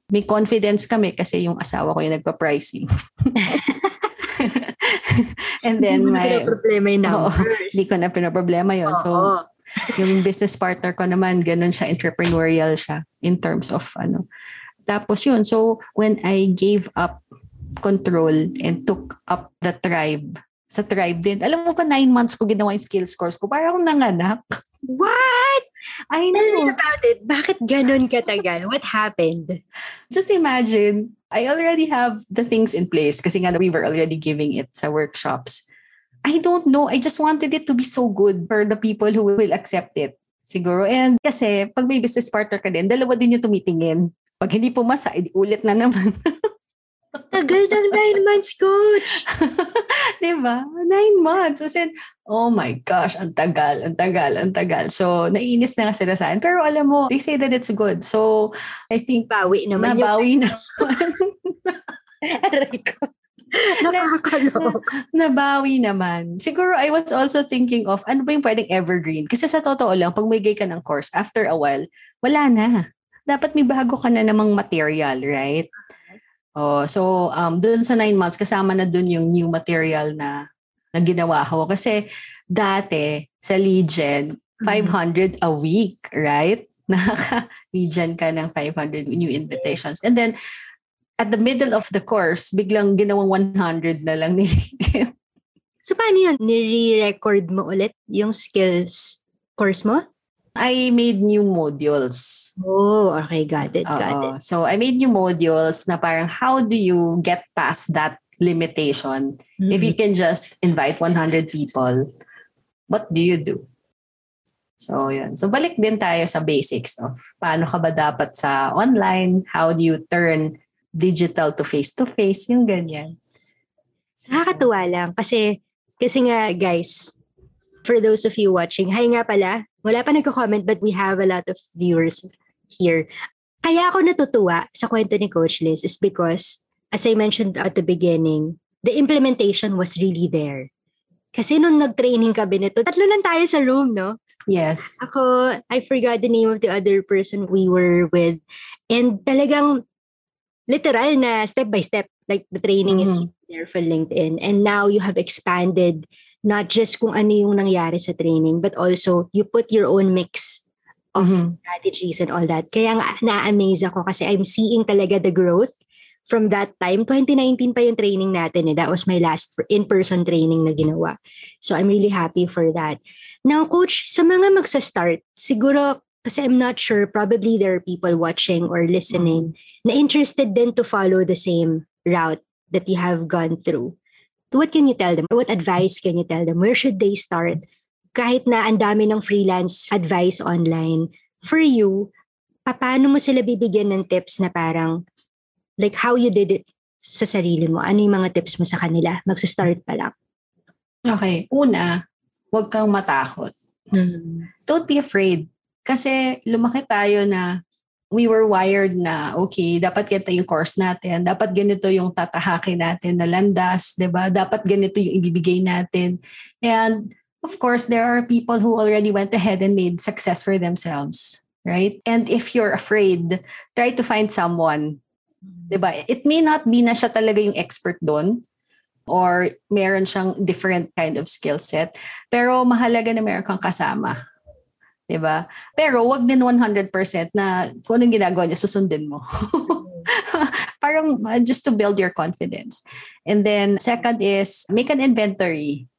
May confidence kami kasi yung asawa ko yung nagpa-pricing. and then Hindi my na problema yung numbers. hindi ko na pinaproblema yon. So, Oo. yung business partner ko naman, ganun siya, entrepreneurial siya in terms of ano. Tapos yun, so when I gave up control and took up the tribe, sa tribe din, alam mo ba, nine months ko ginawa yung skills course ko. Parang akong nanganak. What? I Tell me know. about it. Bakit ganun katagal? What happened? Just imagine, I already have the things in place kasi nga we were already giving it sa workshops. I don't know. I just wanted it to be so good for the people who will accept it. Siguro. And kasi, pag may business partner ka din, dalawa din yung tumitingin. Pag hindi pumasa, edi ulit na naman. Tagal ng nine months, coach. Di ba? Nine months. As in, oh my gosh, ang tagal, ang tagal, ang tagal. So, naiinis na nga sila sa akin. Pero alam mo, they say that it's good. So, I think Bawi naman nabawi na. yung aray ko. Nakakalok. nabawi naman. Siguro I was also thinking of ano ba yung pwedeng evergreen? Kasi sa totoo lang, pag may ka ng course, after a while, wala na. Dapat may bago ka na namang material, right? Oh, so um doon sa nine months kasama na doon yung new material na na ginawa ko kasi dati sa Legion 500 a week, right? Nakaka-Legion ka ng 500 new invitations. And then at the middle of the course, biglang ginawang 100 na lang ni So, paano yun? Nire-record mo ulit yung skills course mo? I made new modules. Oh, okay. Got it. Got it. Oo. So I made new modules na parang how do you get past that limitation if you can just invite 100 people? What do you do? So yun. So balik din tayo sa basics of paano ka ba dapat sa online? How do you turn digital to face-to-face? Yung ganyan. Nakakatuwa lang kasi kasi nga guys, for those of you watching, hi nga pala, wala pa nagko-comment but we have a lot of viewers here. Kaya ako natutuwa sa kwento ni Coach Liz is because, as I mentioned at the beginning, the implementation was really there. Kasi nung nag-training kami nito, tatlo lang tayo sa room, no? Yes. Ako, I forgot the name of the other person we were with. And talagang literal na step by step, like the training is Mhm. there for LinkedIn. And now you have expanded not just kung ano yung nangyari sa training, but also you put your own mix of Mhm. strategies and all that. Kaya nga na-amaze ako kasi I'm seeing talaga the growth from that time. 2019 pa yung training natin eh. That was my last in-person training na ginawa. So I'm really happy for that. Now, Coach, sa mga magsa-start, siguro kasi I'm not sure, probably there are people watching or listening na interested din to follow the same route that you have gone through. What can you tell them? What advice can you tell them? Where should they start? Kahit na ang dami ng freelance advice online, for you, paano mo sila bibigyan ng tips na parang, like how you did it sa sarili mo? Ano yung mga tips mo sa kanila? Magsa-start pa lang. Okay. Una, huwag kang matakot. don't be afraid. Kasi lumaki tayo na we were wired na, okay, dapat ganito yung course natin, dapat ganito yung tatahakin natin na landas, ba? Dapat ganito yung ibibigay natin. And of course, there are people who already went ahead and made success for themselves, right? And if you're afraid, try to find someone, ba? It may not be na siya talaga yung expert doon or meron siyang different kind of skill set, pero mahalaga na meron kang kasama 'di ba? Pero wag din 100% na kung anong ginagawa niya susundin mo. Parang uh, just to build your confidence. And then second is make an inventory.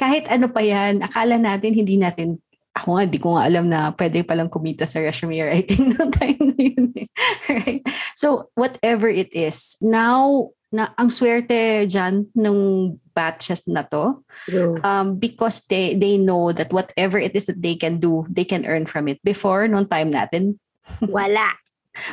Kahit ano pa yan, akala natin hindi natin ako nga, di ko nga alam na pwede palang kumita sa resume writing no time na yun. Eh. right? So, whatever it is, now, na ang swerte dyan nung batches na to True. um, because they they know that whatever it is that they can do, they can earn from it. Before, noong time natin, Wala.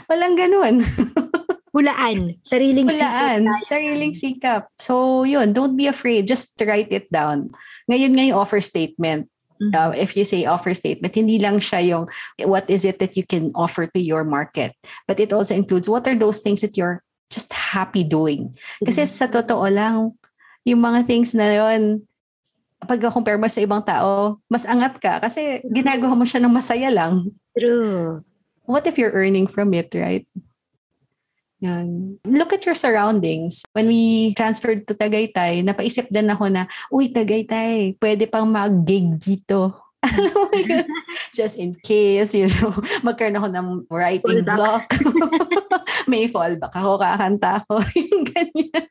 walang ganun. Hulaan. Sariling Walaan. sikap. Sariling sikap. So, yun, don't be afraid. Just write it down. Ngayon nga yung offer statement. Mhm. Uh, if you say offer statement, hindi lang siya yung what is it that you can offer to your market. But it also includes what are those things that you're just happy doing. Kasi sa totoo lang, yung mga things na yun, pag compare mo sa ibang tao, mas angat ka kasi ginagawa mo siya ng masaya lang. True. What if you're earning from it, right? Yan. Look at your surroundings. When we transferred to Tagaytay, napaisip din ako na, uy, Tagaytay, pwede pang mag-gig dito. Alam mo yun? Just in case, you know, magkaroon ako ng writing Fallback. block. May fallback ako, kakanta ako. Yung ganyan.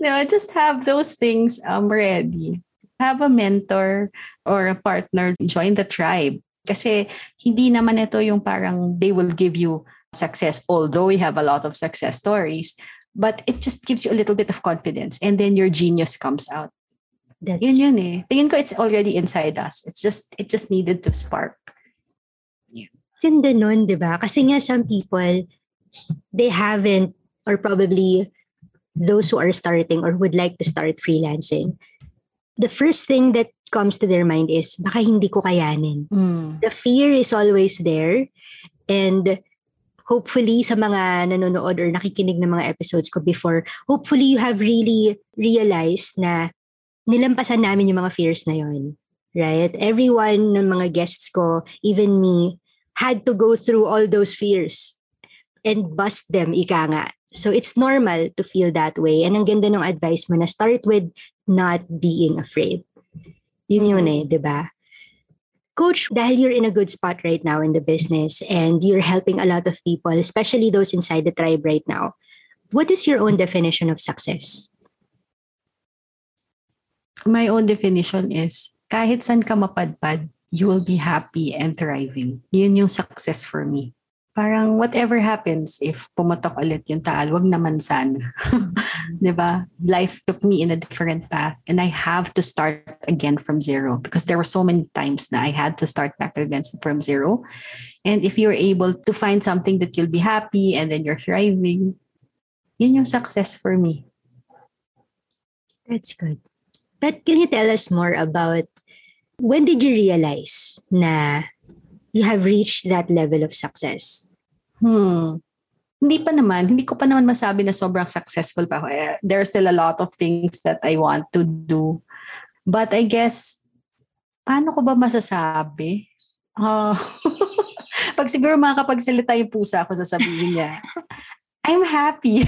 no, just have those things um, ready. Have a mentor or a partner, join the tribe. Kasi hindi naman ito yung parang they will give you success, although we have a lot of success stories. But it just gives you a little bit of confidence and then your genius comes out. That's Yun yun eh. Tingin ko it's already inside us. It's just, it just needed to spark. Ganda nun, di ba? Kasi nga some people, they haven't, or probably those who are starting or would like to start freelancing, the first thing that comes to their mind is, baka hindi ko kayanin. The fear is always there. And hopefully sa mga nanonood or nakikinig ng mga episodes ko before, hopefully you have really realized na nilampasan namin yung mga fears na yon. Right? Everyone ng mga guests ko, even me, had to go through all those fears and bust them, ika nga. So it's normal to feel that way. And ang ganda ng advice mo na start with not being afraid. Yun yun eh, di ba? Coach, dahil you're in a good spot right now in the business and you're helping a lot of people, especially those inside the tribe right now, what is your own definition of success? My own definition is, kahit saan ka mapadpad, you will be happy and thriving. Yun yung success for me. Parang whatever happens, if pumatok ulit yung taal, wag naman sana. 'Di ba? Life took me in a different path and I have to start again from zero because there were so many times na I had to start back again from zero. And if you're able to find something that you'll be happy and then you're thriving, yun yung success for me. That's good. But can you tell us more about when did you realize na you have reached that level of success? Hmm. Hindi pa naman, hindi ko pa naman masabi na sobrang successful pa ako. Eh, There still a lot of things that I want to do. But I guess, paano ko ba masasabi? Ah, pag siguro makakapagsalita yung pusa ko, sasabihin niya, I'm happy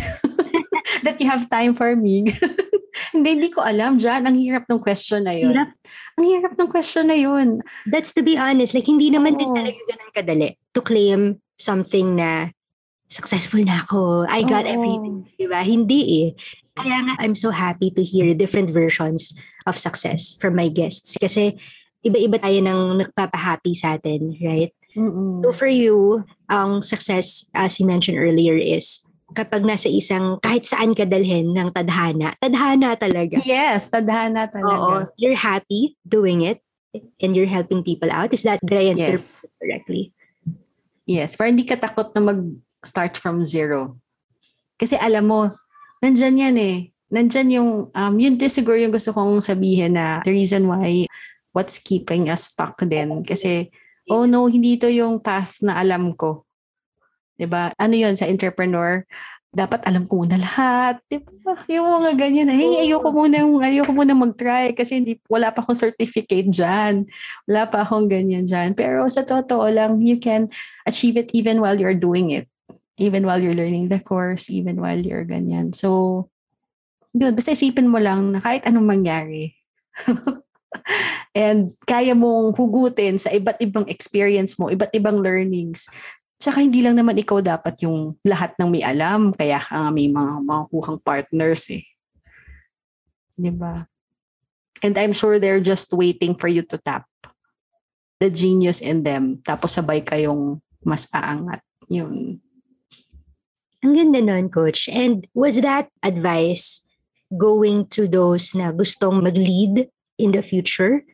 that you have time for me. hindi, hindi ko alam, Jan. Ang hirap ng question na yun. Hirap. Ang hirap ng question na yun. That's to be honest, like hindi naman din Oo. talaga ganun kadali to claim something na successful na ako. I got Oo. everything. Diba? Hindi eh. Kaya nga, I'm so happy to hear different versions of success from my guests. Kasi iba-iba tayo ng nagpapahappy sa atin, right? Mm-mm. So for you, ang success, as you mentioned earlier, is kapag nasa isang, kahit saan ka dalhin ng tadhana, tadhana talaga. Yes, tadhana Oo, talaga. you're happy doing it and you're helping people out. Is that did I interpret Yes. correctly? Yes, para hindi ka takot na mag-start from zero. Kasi alam mo, nandyan yan eh. Nandyan yung, um, yun din siguro yung gusto kong sabihin na the reason why what's keeping us stuck din. Kasi oh no, hindi to yung path na alam ko. 'Di ba? Ano 'yun sa entrepreneur? Dapat alam ko muna lahat. 'Di ba? Yung mga ganyan. Hey, ayoko muna, ayoko muna mag-try kasi hindi wala pa akong certificate diyan. Wala pa akong ganyan diyan. Pero sa totoo lang, you can achieve it even while you're doing it. Even while you're learning the course, even while you're ganyan. So, yun, basta isipin mo lang na kahit anong mangyari. and kaya mong hugutin sa iba't ibang experience mo, iba't ibang learnings. Tsaka hindi lang naman ikaw dapat yung lahat ng may alam, kaya ka nga may mga makukuhang partners eh. 'Di ba? And I'm sure they're just waiting for you to tap the genius in them. Tapos sabay kayong mas aangat. Yun. Ang ganda nun, Coach. And was that advice going to those na gustong mag-lead in the future?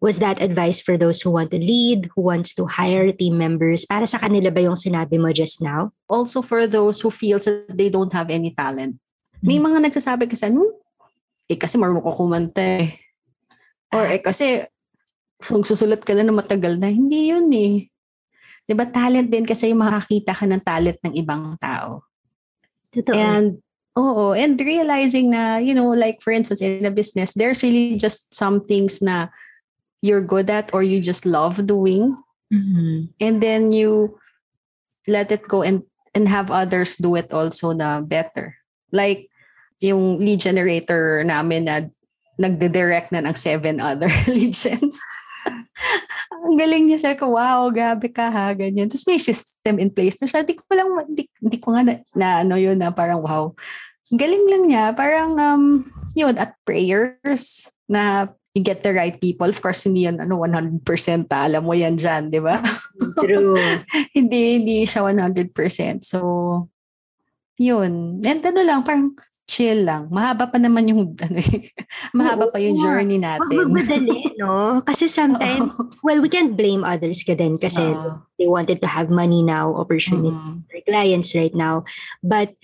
Was that advice for those who want to lead, who wants to hire team members? Para sa kanila ba yung sinabi mo just now? Also for those who feels that they don't have any talent. May hmm. mga nagsasabi kasi, hmm, eh kasi marunong ko kumanta eh. Or eh kasi susulat ka na ng matagal na. Hindi yun eh. 'Di ba talent din kasi yung makakita ka ng talent ng ibang tao. Totoo. And oo, and realizing na, you know, like for instance in a business, there's really just some things na you're good at or you just love doing. Mm-hmm. And then you let it go and and have others do it also na better. Like yung lead generator namin na nagde-direct na ng seven other legions. ang galing niya. Sabi ko, wow, gabi ka ha, ganyan. Tapos may system in place na siya. Hindi ko lang, hindi, hindi ko nga na, na ano yun na parang wow. Galing lang niya. Parang, um, yun, at prayers na you get the right people. Of course, hindi yan ano, 100% pa. Alam mo yan dyan, di ba? True. hindi, hindi siya 100%. So, yun. And ano lang, parang chill lang. Mahaba pa naman yung ano eh. mahaba Oo, pa yung journey natin. Huwag magmadali, no? Kasi sometimes, well, we can't blame others ka din kasi uh, they wanted to have money now, opportunity mm. for clients right now. But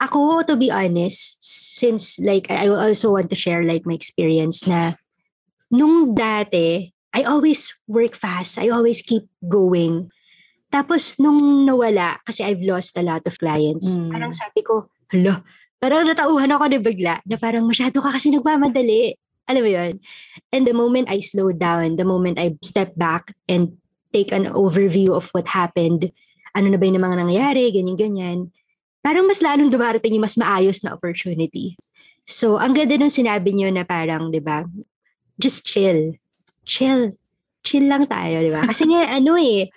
ako, to be honest, since like I also want to share like my experience na nung dati, I always work fast. I always keep going. Tapos nung nawala, kasi I've lost a lot of clients, mm. parang sabi ko, hala, Parang natauhan ako na bigla na parang masyado ka kasi nagmamadali. Alam mo yun? And the moment I slowed down, the moment I step back and take an overview of what happened, ano na ba yung mga nangyayari, ganyan-ganyan, parang mas lalong dumarating yung mas maayos na opportunity. So, ang ganda nung sinabi niyo na parang, di ba, just chill. Chill. Chill lang tayo, di ba? Kasi nga, ano eh,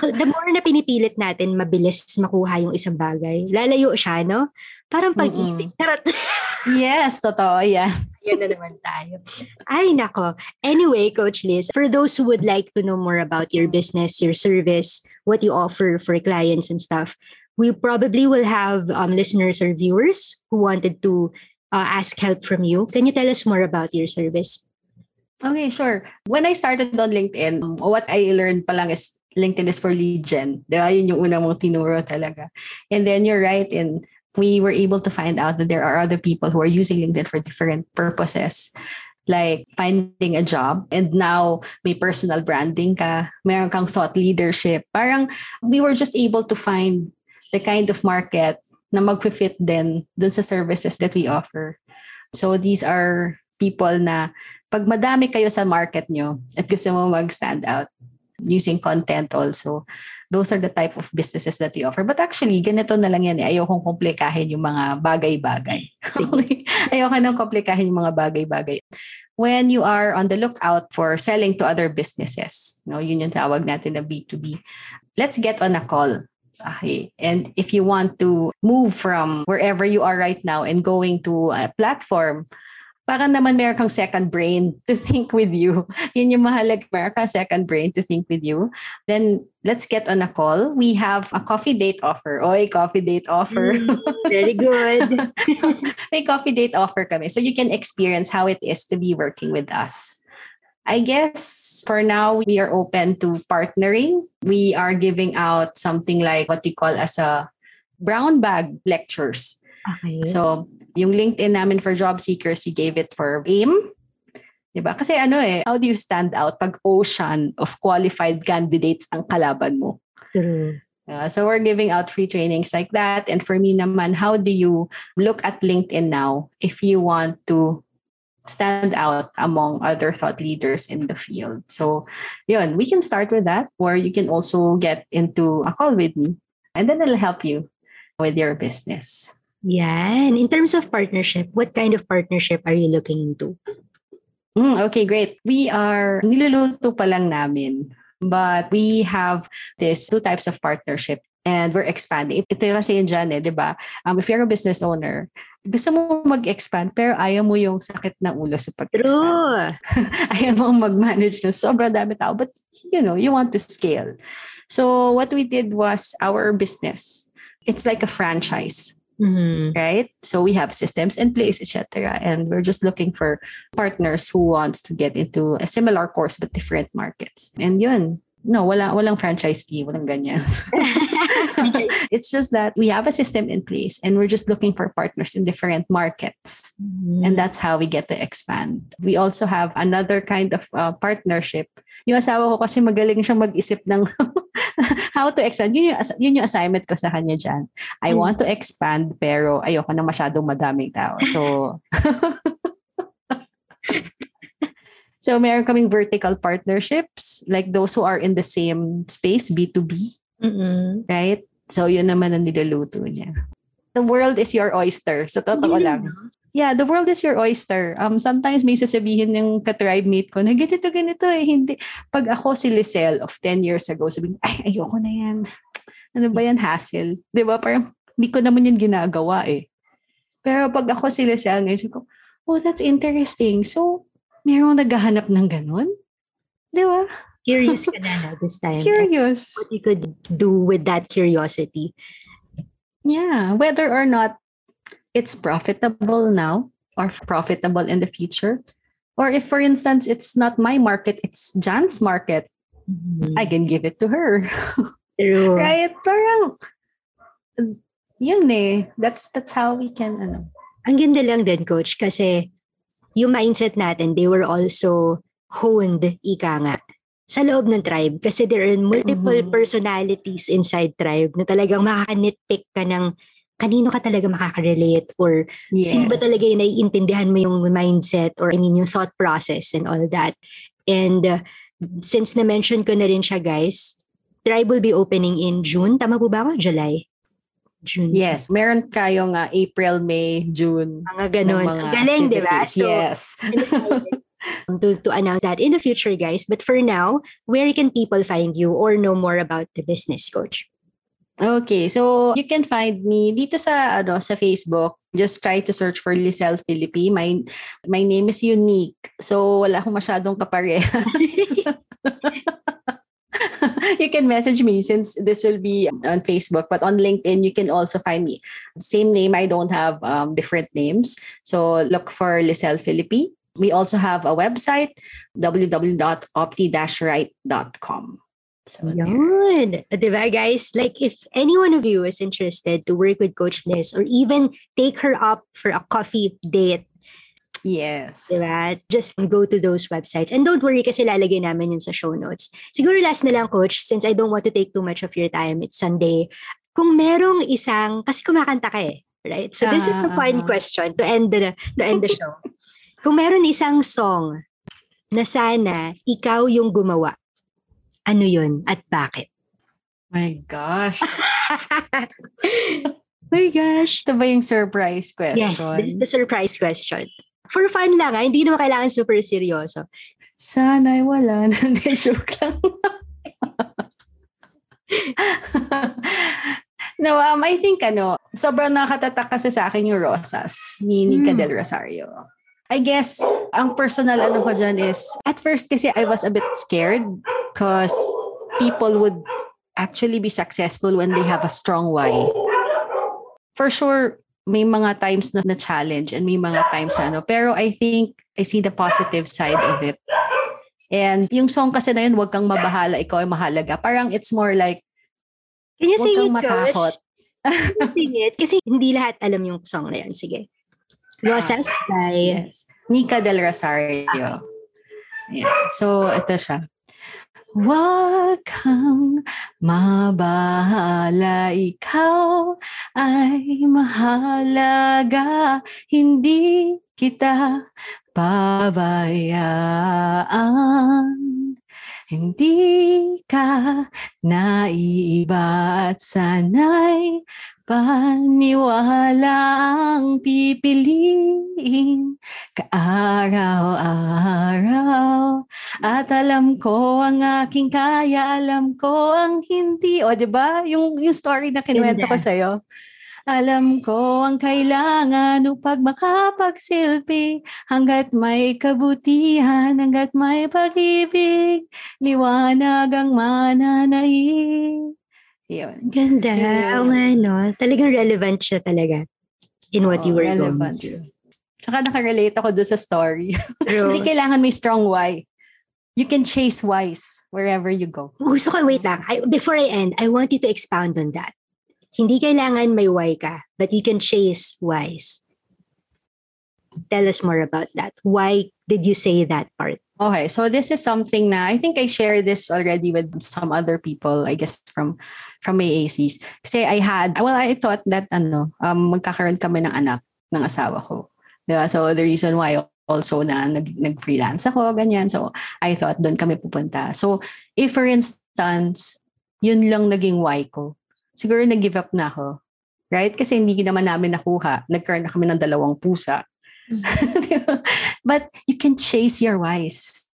the more na pinipilit natin mabilis makuha yung isang bagay, lalayo siya, no? Parang pag-ibig. Mm-hmm. yes, totoo. Yeah. Yan na naman tayo. Ay, nako. Anyway, Coach Liz, for those who would like to know more about your business, your service, what you offer for clients and stuff, we probably will have um, listeners or viewers who wanted to uh, ask help from you. Can you tell us more about your service? Okay, sure. When I started on LinkedIn, what I learned pa lang is LinkedIn is for lead gen. Diba? Yun yung una mong tinuro talaga. And then you're right in we were able to find out that there are other people who are using LinkedIn for different purposes like finding a job and now may personal branding ka, meron kang thought leadership. Parang we were just able to find the kind of market na magfi-fit din dun sa services that we offer. So these are people na pag madami kayo sa market nyo at gusto mo mag-stand out, using content also. Those are the type of businesses that we offer. But actually, ganito na lang yan eh. Ayokong komplikahin yung mga bagay-bagay. Ayoko nang komplikahin yung mga bagay-bagay. When you are on the lookout for selling to other businesses, no, yun yung tawag natin na B2B, let's get on a call. Okay. And if you want to move from wherever you are right now and going to a platform para naman meron kang second brain to think with you. Yun yung mahalaga, meron kang second brain to think with you. Then, let's get on a call. We have a coffee date offer. Oy, coffee date offer. Mm, very good. May coffee date offer kami. So you can experience how it is to be working with us. I guess for now, we are open to partnering. We are giving out something like what we call as a brown bag lectures. Okay. So, yung LinkedIn namin for job seekers, we gave it for AIM. Diba? Kasi ano eh, how do you stand out pag ocean of qualified candidates ang kalaban mo? True. Uh, so we're giving out free trainings like that. And for me naman, how do you look at LinkedIn now if you want to stand out among other thought leaders in the field? So yun, we can start with that or you can also get into a call with me and then it'll help you with your business. Yan. In terms of partnership, what kind of partnership are you looking into? Mm, okay, great. We are, niluluto pa lang namin But we have this two types of partnership and we're expanding. Ito yung kasi yun dyan eh, di ba? Um, if you're a business owner, gusto mo mag-expand pero ayaw mo yung sakit ng ulo sa pag-expand. True. ayaw mo mag-manage ng sobrang dami tao. But, you know, you want to scale. So what we did was our business. It's like a franchise. Mm-hmm. right? So we have systems in place etc and we're just looking for partners who wants to get into a similar course but different markets. And yun no wala walang franchise fee walang ganyan. It's just that we have a system in place and we're just looking for partners in different markets. Mm-hmm. and that's how we get to expand. We also have another kind of uh, partnership. Yung asawa ko kasi magaling siyang mag-isip ng how to expand. Yun yung, yun yung assignment ko sa kanya dyan. I Mm. want to expand pero ayoko na masyadong madaming tao. So, so meron kaming vertical partnerships like those who are in the same space, B2B, Mm-mm. right? So, yun naman ang niluluto niya. The world is your oyster. So, totoo Yun, lang. Yeah, the world is your oyster. Um, sometimes may sasabihin ng ka-tribe mate ko na ganito, ganito eh. Hindi. Pag ako si Lisel of 10 years ago, sabihin, ay, ayoko na yan. Ano ba yan, hassle? Di ba? Parang, hindi ko naman yan ginagawa eh. Pero pag ako si Lisel ngayon, sabi ko, oh, that's interesting. So, merong naghahanap ng ganun? Di ba? Curious ka na this time. Curious. What you could do with that curiosity. Yeah, whether or not it's profitable now or profitable in the future. Or if, for instance, it's not my market, it's Jan's market, Mhm. I can give it to her. True. right? Parang, yun eh. That's, that's how we can, ano. Ang ganda lang din, coach, kasi yung mindset natin, they were also honed, ika nga, sa loob ng tribe. Kasi there are multiple Mhm. personalities inside tribe na talagang makaka-nitpick ka ng kanino ka talaga makaka-relate or sino ba Yes. talaga yung naiintindihan mo yung mindset or I mean yung thought process and all that. And uh, since na-mention ko na rin siya guys, Tribe will be opening in June. Tama po ba ako? July? June. Yes, meron kayong uh, April, May, June. Mga ganun. mga Ang galing, di ba? activities. yes. To, to announce that in the future, guys. But for now, where can people find you or know more about the business coach? Okay, so you can find me dito sa ano sa Facebook. Just try to search for Lisel Philippi. My my name is unique. So wala akong masyadong kaparehas. you can message me since this will be on Facebook, but on LinkedIn you can also find me. Same name, I don't have um, different names. So look for Lisel Philippi. We also have a website www.opti-right.com. So there. Yun. Diba, guys? Like, if any one of you is interested to work with Coach Liz or even take her up for a coffee date, Yes. diba? Just go to those websites. And don't worry kasi lalagay namin yun sa show notes. Siguro last na lang, Coach, since I don't want to take too much of your time, it's Sunday. Kung merong isang, kasi kumakanta ka eh, right? So this is the Ah, fun ah. question to end the, to end the show. Kung meron isang song na sana ikaw yung gumawa, ano yun at bakit? My gosh. my gosh. Ito ba yung surprise question? Yes, this is the surprise question. For fun lang, ha? hindi naman kailangan super seryoso. Sana'y wala. Hindi, joke lang. no, um, I think ano, sobrang nakatatak kasi sa akin yung Rosas ni Nika Hmm. Del Rosario. I guess, ang personal ano ko dyan is, at first kasi I was a bit scared because people would actually be successful when they have a strong why. For sure, may mga times na, na challenge and may mga times ano. Pero I think I see the positive side of it. And yung song kasi na yun, wag kang mabahala, ikaw ay mahalaga. Parang it's more like, Can you wag sing kang it, matakot. Coach? Can you sing it? Kasi hindi lahat alam yung song na yan. Sige. Rosas by... Yes. Nika Del Rosario. Yeah. So, ito siya. Huwag kang mabahala, ikaw ay mahalaga, hindi kita pabayaan. Hindi ka naiiba at sana'y paniwala ang pipiliin kaaraw-araw. At alam ko ang aking kaya, alam ko ang hindi. O, di ba? Yung, yung story na kinuwento ko sa'yo. Alam ko ang kailangan upang makapagsilbi hanggat may kabutihan, hanggat may pag-ibig, liwanag ang mananaig. Yun. Ganda. Oo nga, no? Talagang relevant siya talaga in what Oo, you were relevant. going through. Tsaka nakarelate ako doon sa story. Hindi kailangan may strong why. You can chase wise wherever you go. Gusto ko, wait lang. I, before I end, I want you to expound on that. Hindi kailangan may why ka, but you can chase wise. Tell us more about that. Why did you say that part? Okay, so this is something na I think I shared this already with some other people, I guess from from my ACs. Kasi I had, well, I thought that ano, um, magkakaroon kami ng anak ng asawa ko. Diba? So the reason why also na nag, nag-freelance ako, ganyan. So I thought doon kami pupunta. So if for instance, yun lang naging why ko, siguro nag-give up na ako. Right? Kasi hindi naman namin nakuha. Nagkaroon na kami ng dalawang pusa. Diba? But you can chase your whys.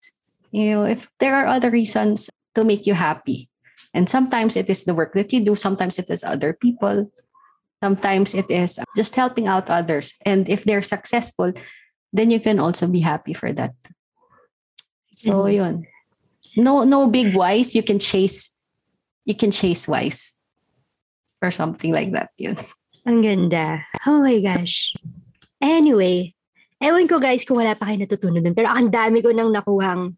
You know, if there are other reasons to make you happy. And sometimes it is the work that you do, sometimes it is other people, sometimes it is just helping out others. And if they're successful, then you can also be happy for that. So yun. No no big whys, you can chase you can chase whys or something like that. Yun. Ang ganda. Oh my gosh. Anyway, ewan ko guys kung wala pa kayo natutunan dun, pero ang dami ko nang nakuhang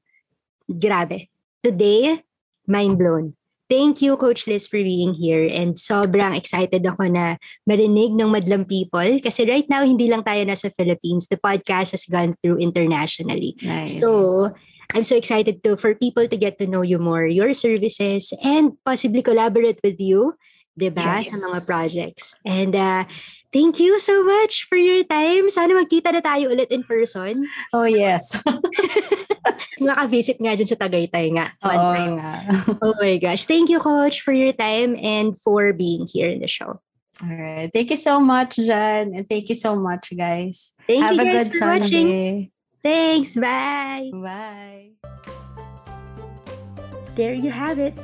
grabe. Today, mind blown. Thank you, Coach Liz, for being here. And sobrang excited ako na marinig ng madlang people. Kasi right now, hindi lang tayo nasa Philippines. The podcast has gone through internationally. Nice. So, I'm so excited to for people to get to know you more, your services, and possibly collaborate with you, diba, Yes. sa mga projects. And uh, thank you so much for your time. Sana magkita na tayo ulit in person. oh yes. Maka-visit nga dyan sa Tagaytay nga. One Oo time. nga. Oh my gosh. Thank you, Coach, for your time and for being here in the show. All right. Thank you so much, Jan. And thank you so much, guys. Thank Have you a guys good for watching. Sunday. Thanks. Bye. Bye. There you have it.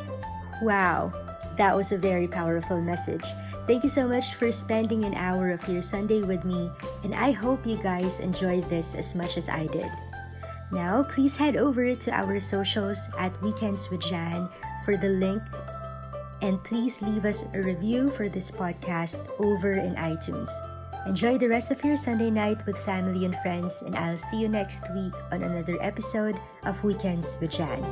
Wow, that was a very powerful message. Thank you so much for spending an hour of your Sunday with me, and I hope you guys enjoyed this as much as I did. Now, please head over to our socials at Weekends with Jan for the link, and please leave us a review for this podcast over in iTunes. Enjoy the rest of your Sunday night with family and friends, and I'll see you next week on another episode of Weekends with Jan.